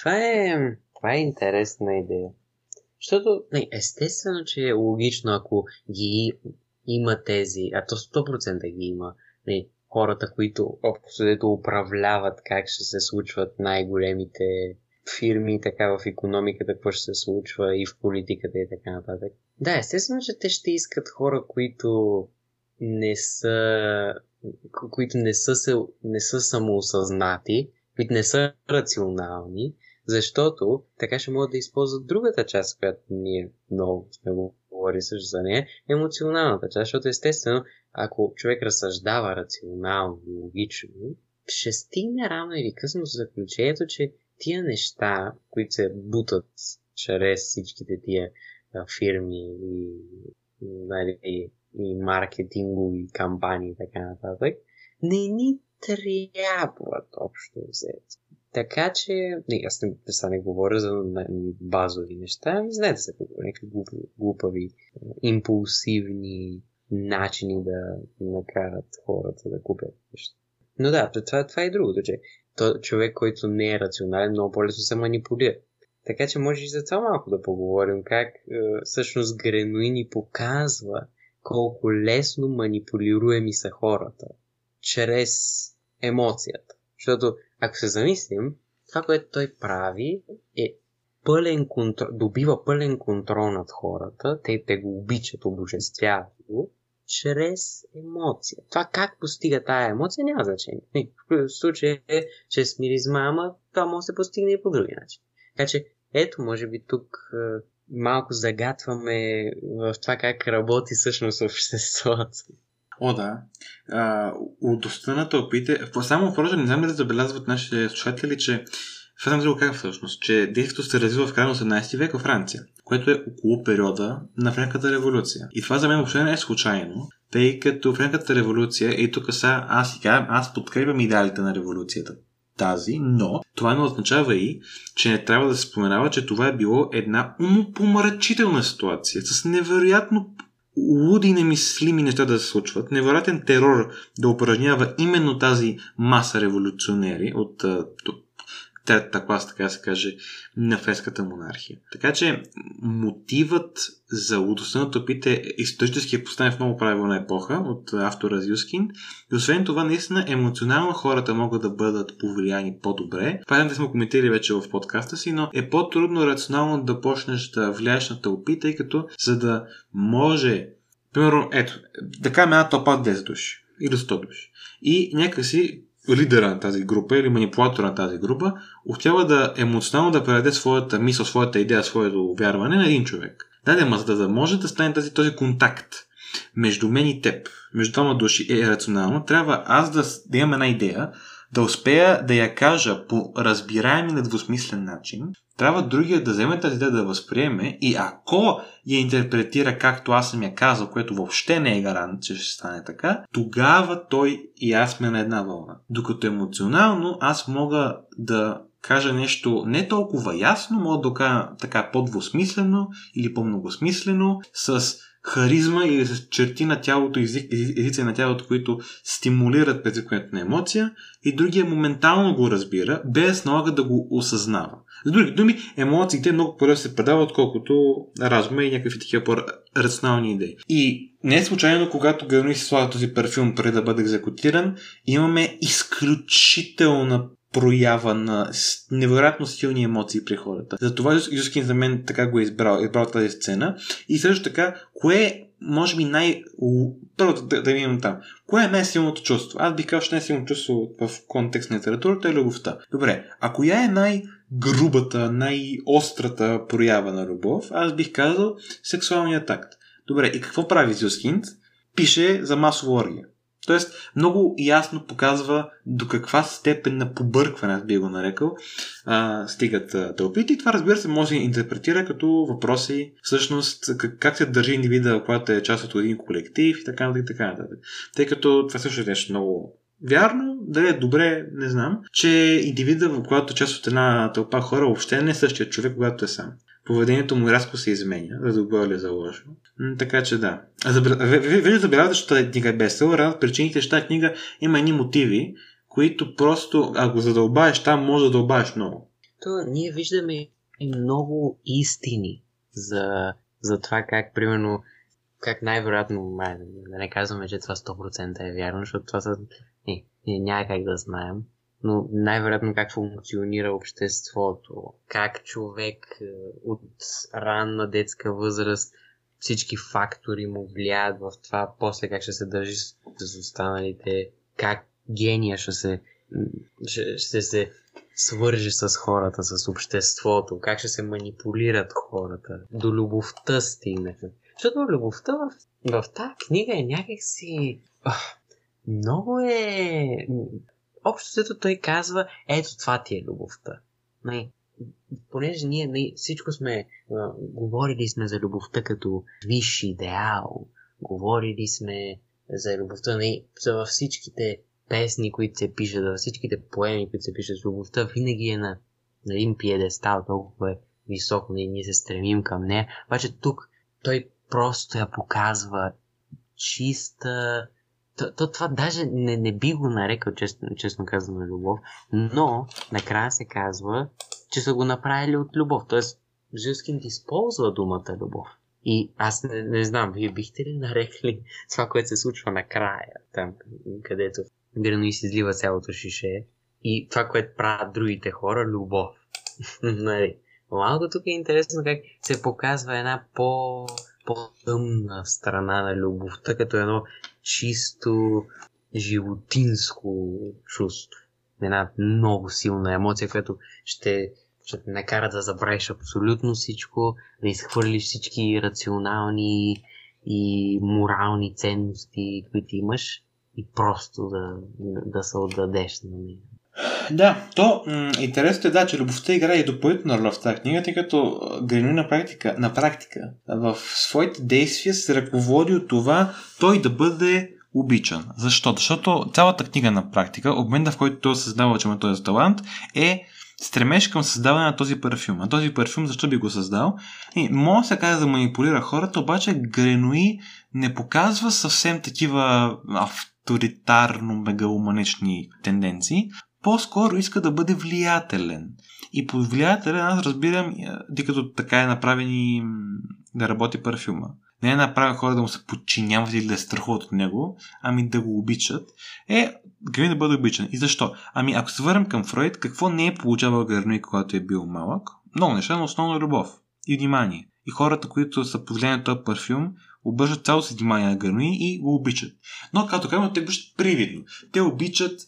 Това е, това е интересна идея. Защото, не, естествено, че е логично, ако ги има тези, а то 100% ги има, не, хората, които общо управляват как ще се случват най-големите фирми, така в економиката, какво ще се случва и в политиката и така нататък. Да, естествено, че те ще искат хора, които не са, които не са, не са самоосъзнати, които не са рационални, защото така ще могат да използват другата част, която ние много сме говорили също за нея, емоционалната част, защото естествено, ако човек разсъждава рационално логично, ще стигне рано или късно с заключението, че тия неща, които се бутат чрез всичките тия фирми и, нали, и, и маркетингови кампании и така нататък, не ни трябват общо взето. Така че, не, аз не, сега не говоря за базови неща, знаете се някакви глупави, импулсивни начини да накарат хората да купят неща. Но да, това, това е другото, че то, човек, който не е рационален, много по-лесно се манипулира. Така че може и за това малко да поговорим, как е, всъщност Гренуи ни показва колко лесно манипулируеми са хората чрез емоцията. Защото ако се замислим, това, което той прави е пълен контрол, добива пълен контрол над хората, те, те го обичат, обожествяват го, чрез емоция. Това как постига тая емоция няма значение. В случай е, че с миризма, ама това може да се постигне и по други начин. Така че, ето, може би тук е, малко загатваме в това как работи всъщност обществото. О, да. А, опите. Само впрочем, не знам ли да забелязват нашите слушатели, че това съм как всъщност, че действието се развива в края на 18 век във Франция, което е около периода на Френската революция. И това за мен въобще не е случайно, тъй като Френската революция, и тук сега аз си казвам, аз подкрепям идеалите на революцията тази, но това не означава и, че не трябва да се споменава, че това е било една умопомрачителна ситуация с невероятно луди и немислими неща да се случват, невероятен терор да упражнява именно тази маса революционери от третата клас, така се каже, на френската монархия. Така че мотивът за лудостта опит е исторически е поставен в много правилна епоха от автора Зюскин. И освен това, наистина емоционално хората могат да бъдат повлияни по-добре. Това да сме коментирали вече в подкаста си, но е по-трудно рационално да почнеш да влияеш на тълпи, тъй като за да може Примерно, ето, да кажем една топа 10 души или 100 души. И някакси лидера на тази група или манипулатора на тази група успява да емоционално да предаде своята мисъл, своята идея, своето вярване на един човек. Да, ма, за да може да стане тази, този контакт между мен и теб, между двама души е рационално, трябва аз да, да имам една идея, да успея да я кажа по разбираем и недвусмислен начин, трябва другия да вземе тази идея да възприеме и ако я интерпретира както аз съм я казал, което въобще не е гарант, че ще стане така, тогава той и аз сме на една вълна. Докато емоционално аз мога да кажа нещо не толкова ясно, мога да кажа така по-двусмислено или по-многосмислено, с харизма или с черти на тялото, език, езици на тялото, които стимулират предизвикването на емоция и другия моментално го разбира, без налага да го осъзнава. С други думи, емоциите много по се предават, отколкото разума и някакви такива по-рационални идеи. И не е случайно, когато Гърни се слага този парфюм преди да бъде екзекутиран, имаме изключителна проява на невероятно силни емоции при хората. Затова Юскин за мен така го е избрал, е избрал тази сцена. И също така, кое може би най... Първо да, да видим там. Кое е най-силното чувство? Аз би казал, че най-силното чувство в контекст на литературата е любовта. Добре, а коя е най-грубата, най-острата проява на любов? Аз бих казал сексуалният такт. Добре, и какво прави Зюскинд? Пише за масова оргия. Тоест, много ясно показва до каква степен на побъркване, аз би го нарекал, а, стигат тълпите. И това, разбира се, може да интерпретира като въпроси, всъщност, как, как се държи индивида, когато е част от един колектив и така нататък. Така, нататък. Тъй като това също е нещо много Вярно, дали е добре, не знам, че индивида, когато е част от една тълпа хора, въобще не е същия човек, когато е сам поведението му рязко се изменя, за добро или за лошо. Така че да. Вие забелязате, че тази книга е бестселър. Една от причините, че тази книга има едни мотиви, които просто, ако задълбаеш там, може да дълбаеш много. То ние виждаме много истини за, за това как, примерно, как най-вероятно, да не казваме, че това 100% е вярно, защото това са... Не, не, няма как да знаем, но най-вероятно как функционира обществото, как човек е, от ранна детска възраст всички фактори му влияят в това, после как ще се държи с останалите, как гения ще се, ще, ще се свърже с хората, с обществото, как ще се манипулират хората, до любовта стигнахме. Защото любовта в, в тази книга е някакси... много е... Общо взето той казва, ето това ти е любовта. Не, нали, понеже ние не, нали, всичко сме а, говорили сме за любовта като висши идеал, говорили сме за любовта не, нали, във всичките песни, които се пишат, във всичките поеми, които се пишат любовта, винаги е на, на един пиедестал, толкова е високо, ние, ние се стремим към нея. Обаче тук той просто я показва чиста. То, то това даже не, не би го нарекал, честно, честно казано, любов, но накрая се казва, че са го направили от любов. Тоест, Жилскин използва думата любов. И аз не, не знам, вие бихте ли нарекли това, което се случва накрая, там, където Грануи се излива цялото шише и това, което правят другите хора, любов. нали? Малко тук е интересно как се показва една по по-тъмна страна на любовта, като едно чисто животинско чувство. Една много силна емоция, която ще, ще те накара да забравиш абсолютно всичко, да изхвърлиш всички рационални и морални ценности, които имаш и просто да, да се отдадеш на нея. Да, то м- интересното е да, че любовта играе и допълнителна роля в тази книга, тъй като Гренуи на практика, на практика в своите действия се ръководи от това той да бъде обичан. Защо? Защото цялата книга на практика, обмена в който той създава, че има този талант, е стремеж към създаване на този парфюм. А този парфюм защо би го създал? И може се каже да манипулира хората, обаче Гренуи не показва съвсем такива авторитарно мегаломанични тенденции по-скоро иска да бъде влиятелен. И под влиятелен аз разбирам, е, тъй като така е направен и да работи парфюма. Не е направен хора да му се подчиняват или да се страхуват от него, ами да го обичат. Е, Гърни да бъде обичан. И защо? Ами, ако се върнем към Фройд, какво не е получавал Гърни, когато е бил малък? Много неща, но основно любов и внимание. И хората, които са под на този парфюм, обръщат цялото си внимание на Гърни и го обичат. Но, като казвам, те обичат привидно. Те обичат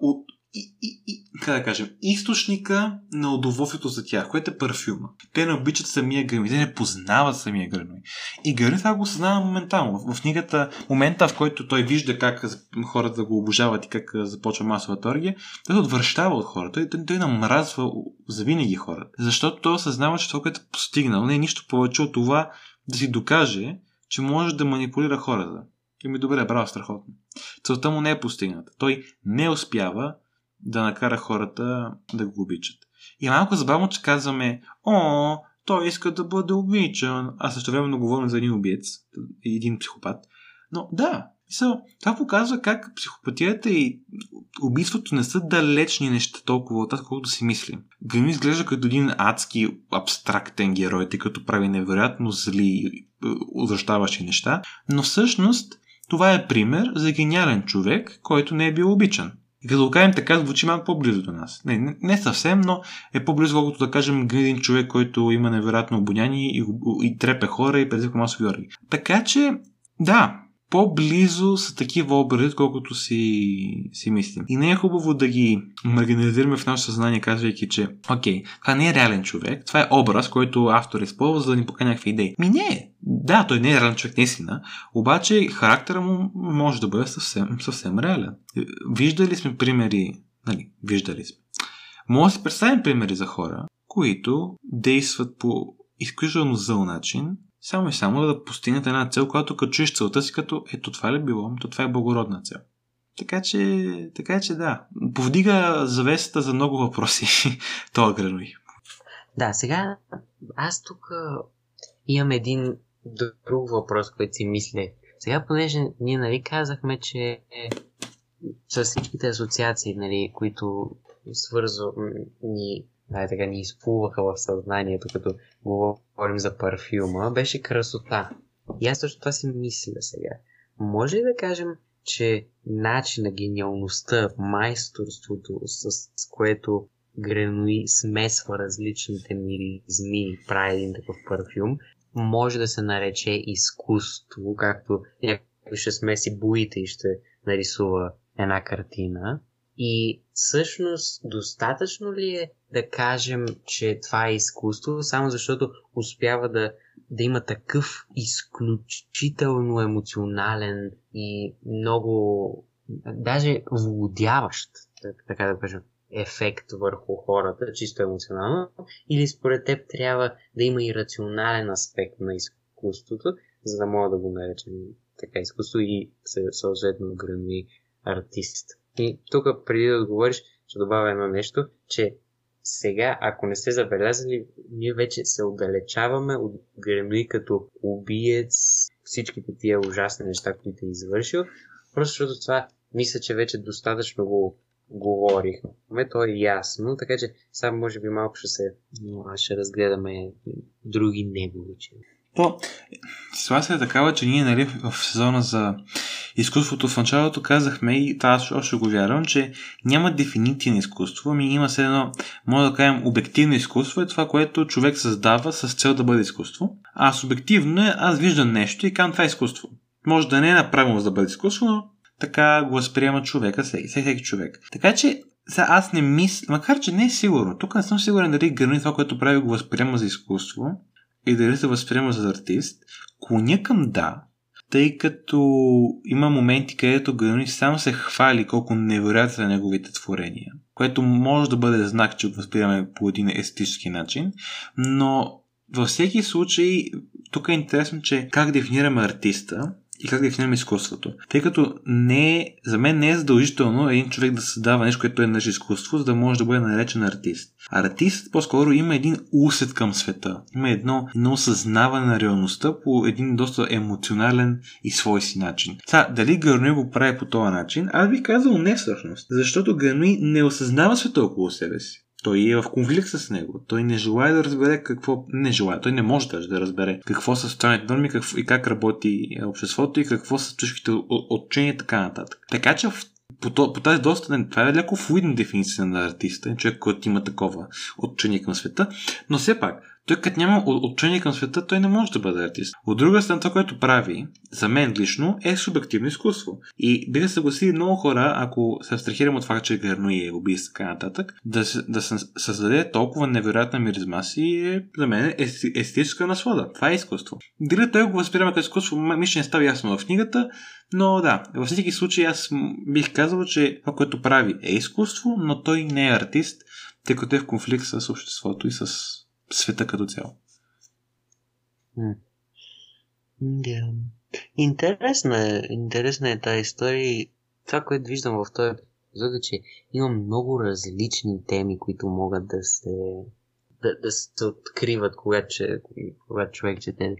от, и, и, и, как да кажем, източника на удоволствието за тях, което е парфюма. Те не обичат самия гърми, те не познават самия гърми. И гърми това го съзнава моментално. В, в книгата, момента в който той вижда как хората го обожават и как започва масовата оргия, той отвръщава от хората. Той, той, той намразва завинаги хората. Защото той осъзнава, че това, което е постигнал, не е нищо повече от това да си докаже, че може да манипулира хората. И ми добре, браво, страхотно. Целта му не е постигната. Той не успява да накара хората да го обичат. И малко забавно, че казваме, о, той иска да бъде обичан, а също време говорим за един убиец, един психопат. Но да, това показва как психопатията и убийството не са далечни неща толкова от това, колкото си мислим. Грим изглежда като един адски абстрактен герой, тъй като прави невероятно зли, удръщаващи неща, но всъщност това е пример за гениален човек, който не е бил обичан. И като го кажем така, звучи малко по-близо до нас. Не, не, съвсем, но е по-близо, колкото да кажем един човек, който има невероятно обоняние и, и трепе хора и предизвиква масови орги. Така че, да, по-близо са такива образи, колкото си, си мислим. И не е хубаво да ги маргинализираме в наше съзнание, казвайки, че окей, това не е реален човек, това е образ, който автор използва, за да ни покаже някакви идеи. Ми не, да, той не е реален човек, наистина, обаче характера му може да бъде съвсем, съвсем реален. Виждали сме примери, нали, виждали сме. Може да си представим примери за хора, които действат по изключително зъл начин, само и само да постигнат една цел, която като чуеш целта си, като ето това ли било, то това е благородна цел. Така че, така че да, повдига завесата за много въпроси, това Грануи. Да, сега аз тук имам един друг въпрос, който си мисля. Сега, понеже ние нали казахме, че с всичките асоциации, нали, които свързват ни ай така ни изплуваха в съзнанието, като говорим за парфюма, беше красота. И аз точно това си мисля сега. Може ли да кажем, че начина, гениалността, майсторството, с което Гренуи смесва различните миризми и прави един такъв парфюм, може да се нарече изкуство, както някой ще смеси боите и ще нарисува една картина. И всъщност достатъчно ли е да кажем, че това е изкуство, само защото успява да, да има такъв изключително емоционален и много, даже володяващ, така да кажем, ефект върху хората, чисто емоционално, или според теб трябва да има и рационален аспект на изкуството, за да мога да го наречем така изкуство и съответно грами артист. И тук преди да отговориш, ще добавя едно нещо, че сега, ако не сте забелязали, ние вече се отдалечаваме от Гремли като убиец, всичките тия ужасни неща, които е извършил, просто защото това мисля, че вече достатъчно го говорихме, то е ясно, така че сега може би малко ще се ще разгледаме други негови То, ситуация е такава, че ние нали, в сезона за изкуството в началото казахме и аз още го вярвам, че няма дефиниция на изкуство, ами има се едно, може да кажем, обективно изкуство е това, което човек създава с цел да бъде изкуство. А субективно е, аз виждам нещо и казвам това е изкуство. Може да не е направено за да бъде изкуство, но така го възприема човека, всеки, всеки човек. Така че сега аз не мисля, макар че не е сигурно, тук не съм сигурен дали Гърни това, което прави, го възприема за изкуство и дали се възприема за артист. Клоня към да, тъй като има моменти, където Гърни сам се хвали колко невероятни са неговите творения, което може да бъде знак, че го възприемаме по един естетически начин, но във всеки случай, тук е интересно, че как дефинираме артиста и как дефинираме изкуството. Тъй като не е, за мен не е задължително един човек да създава нещо, което е наше изкуство, за да може да бъде наречен артист. Артист по-скоро има един усет към света. Има едно, едно осъзнаване на реалността по един доста емоционален и свой си начин. Сега, дали Гърнуи го прави по този начин? Аз бих казал не всъщност. Защото Гърнуи не осъзнава света около себе си. Той е в конфликт с него. Той не желая да разбере какво... Не желая. Той не може даже да разбере какво са социалните норми какво... и как работи обществото и какво са чушките отчения и така нататък. Така че в по, по тази доста, това е леко флуидна дефиниция на артиста, човек, който има такова отчение към света, но все пак, той като няма отношение към света, той не може да бъде артист. От друга страна, това, което прави, за мен лично, е субективно изкуство. И биха съгласили много хора, ако се абстрахирам от факта, че Герно е убийство така нататък, да, да се създаде толкова невероятна миризма си е, за мен е естетическа наслада. Това е изкуство. Дали той го възприема като изкуство, мисля, не става ясно в книгата, но да, във всички случаи аз бих казал, че това, което прави е изкуство, но той не е артист, тъй като е в конфликт с обществото и с света като цяло. Интересна е, интересна е тази история. Това, което виждам в този епизод е, че има много различни теми, които могат да се, да, да се откриват, когато, че, когато човек чете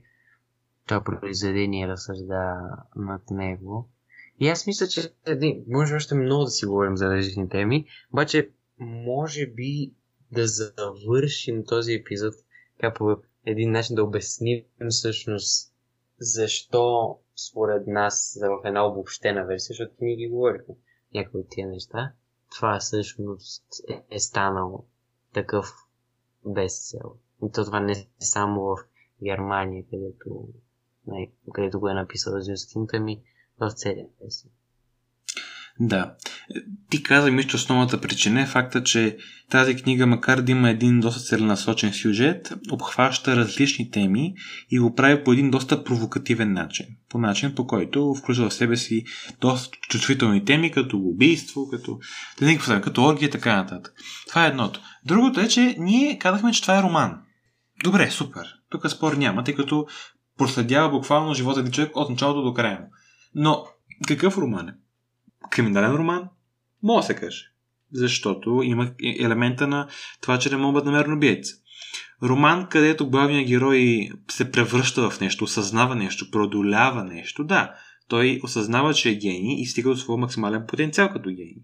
това произведение разсъжда над него. И аз мисля, че може още много да си говорим за различни теми, обаче може би да завършим този епизод така по един начин да обясним всъщност защо според нас в една обобщена версия, защото ние ги говорихме някои от тия неща, това всъщност е, е станало такъв безцел. И то това не е само в Германия, където, където го е написал Зюстин, ми в целия свят. Да. Ти каза ми, че основната причина е факта, че тази книга, макар да има един доста целенасочен сюжет, обхваща различни теми и го прави по един доста провокативен начин. По начин, по който включва в себе си доста чувствителни теми, като убийство, като, като оргия и така нататък. Това е едното. Другото е, че ние казахме, че това е роман. Добре, супер. Тук спор няма, тъй като проследява буквално живота на човек от началото до края. Но какъв роман е? Криминален роман? Може да се каже. Защото има елемента на това, че не мога да намеря убийца. Роман, където главният герой се превръща в нещо, осъзнава нещо, продолява нещо, да, той осъзнава, че е гений и стига до своя максимален потенциал като гений.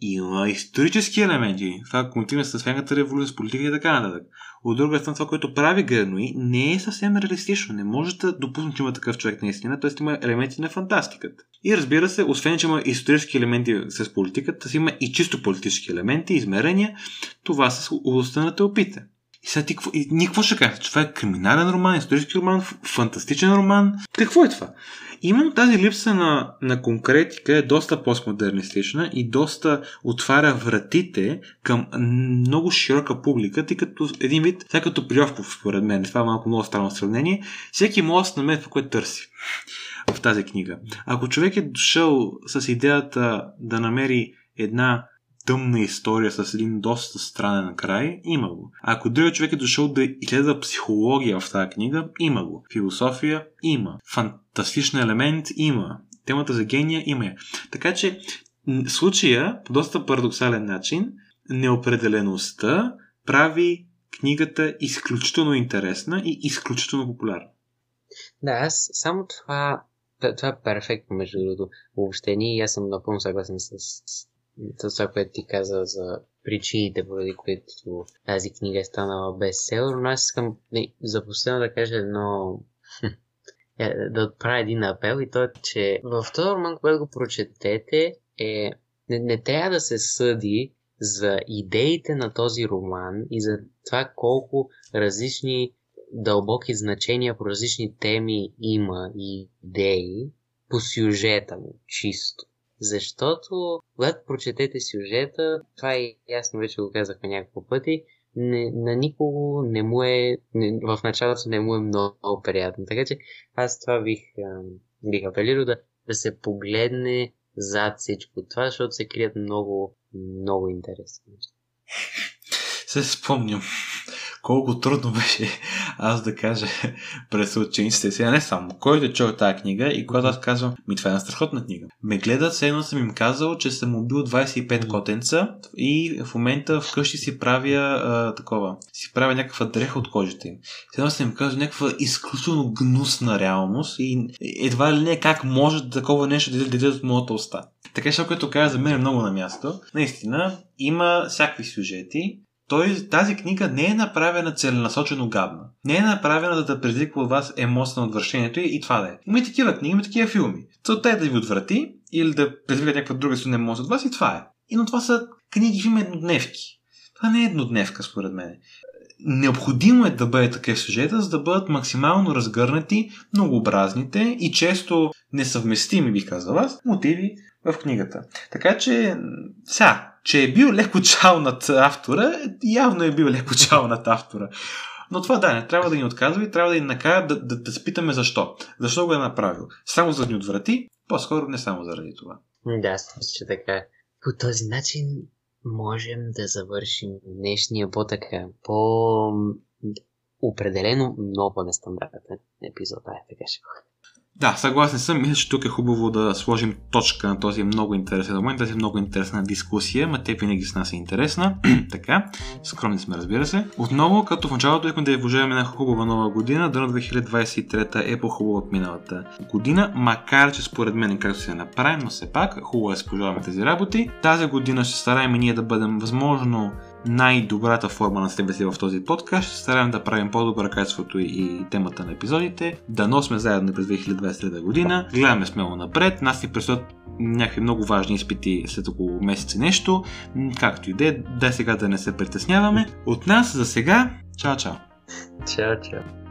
Има исторически елементи. Това коментираме с Фенгата революция, с политика и така нататък. От друга страна, това, което прави Гернуи, не е съвсем реалистично. Не може да допуснем, че има такъв човек наистина, т.е. има елементи на фантастиката. И разбира се, освен, че има исторически елементи с политиката, си има и чисто политически елементи, измерения. Това са областта на теопите. И сега ти, и, ние какво ще кажем? Това е криминален роман, исторически роман, фантастичен роман. Какво е това? Именно тази липса на, на конкретика е доста постмодернистична и доста отваря вратите към много широка публика, тъй като един вид, сега като Приловков, според мен, това е малко много странно сравнение, всеки може да намери това, което търси в тази книга. Ако човек е дошъл с идеята да намери една тъмна история с един доста странен край, има го. Ако другият човек е дошъл да изследва психология в тази книга, има го. Философия има. Фантастичен елемент има. Темата за гения има я. Така че случая, по доста парадоксален начин, неопределеността прави книгата изключително интересна и изключително популярна. Да, аз само това, това е перфектно между другото въобще и аз съм напълно съгласен с, това, което ти каза за причините, поради които тази книга е станала бестселър, но аз искам за последно да кажа едно е, да отправя един апел и то е, че в този роман, когато го прочетете, е, не, не трябва да се съди за идеите на този роман и за това колко различни дълбоки значения по различни теми има и идеи по сюжета му, чисто. Защото, когато прочетете сюжета, това е ясно, вече го казахме няколко пъти, не, на никого не му е, не, в началото не му е много, приятно. Така че аз това бих, бих апелирал да, да се погледне зад всичко това, защото се крият много, много интересни неща. Се спомням колко трудно беше аз да кажа през учениците сега, не само, който е чул тази книга и когато аз казвам, ми това е една страхотна книга. Ме гледат, едно съм им казал, че съм убил 25 котенца и в момента вкъщи си правя а, такова, си правя някаква дреха от кожите им. Едно съм им казал някаква изключително гнусна реалност и едва ли не как може такова нещо да даде от моята уста. Така че, което каза за мен е много на място. Наистина, има всякакви сюжети, той, тази книга не е направена целенасочено гадна. Не е направена да, да предизвиква от вас емоция на отвращението и, и това да е. Има и такива книги, има такива филми. Целта е да ви отврати или да предизвика някаква друга силна емоция от вас и това е. И но това са книги, филми еднодневки. Това не е еднодневка, според мен. Необходимо е да бъде такъв сюжета, за да бъдат максимално разгърнати многообразните и често несъвместими, бих казал аз, мотиви в книгата. Така че, сега, че е бил леко чал над автора, явно е бил леко чал над автора. Но това да, не трябва да ни отказва и трябва да ни накара да, да, да спитаме защо. Защо го е направил? Само за да ни отврати? По-скоро не само заради това. Да, аз мисля, че така. По този начин можем да завършим днешния по-така, по определено много нестандартен епизод. Ай, така ще го да, съгласен съм. Мисля, че тук е хубаво да сложим точка на този много интересен момент, тази много интересна дискусия, ма те винаги с нас е интересна. така, скромни сме, разбира се. Отново, като в началото искам да ви пожелаем една хубава нова година, дано 2023 е по-хубава от миналата година, макар че според мен както се направим, но все пак хубаво е да се пожелаваме тези работи. Тази година ще стараем и ние да бъдем възможно най-добрата форма на себе си в този подкаст. Ще стараем да правим по-добра качеството и темата на епизодите. Да сме заедно през 2023 година. Гледаме смело напред. Нас ни предстоят някакви много важни изпити след около месец и нещо. Както и да е, дай сега да не се притесняваме. От нас за сега, чао чао! Чао чао!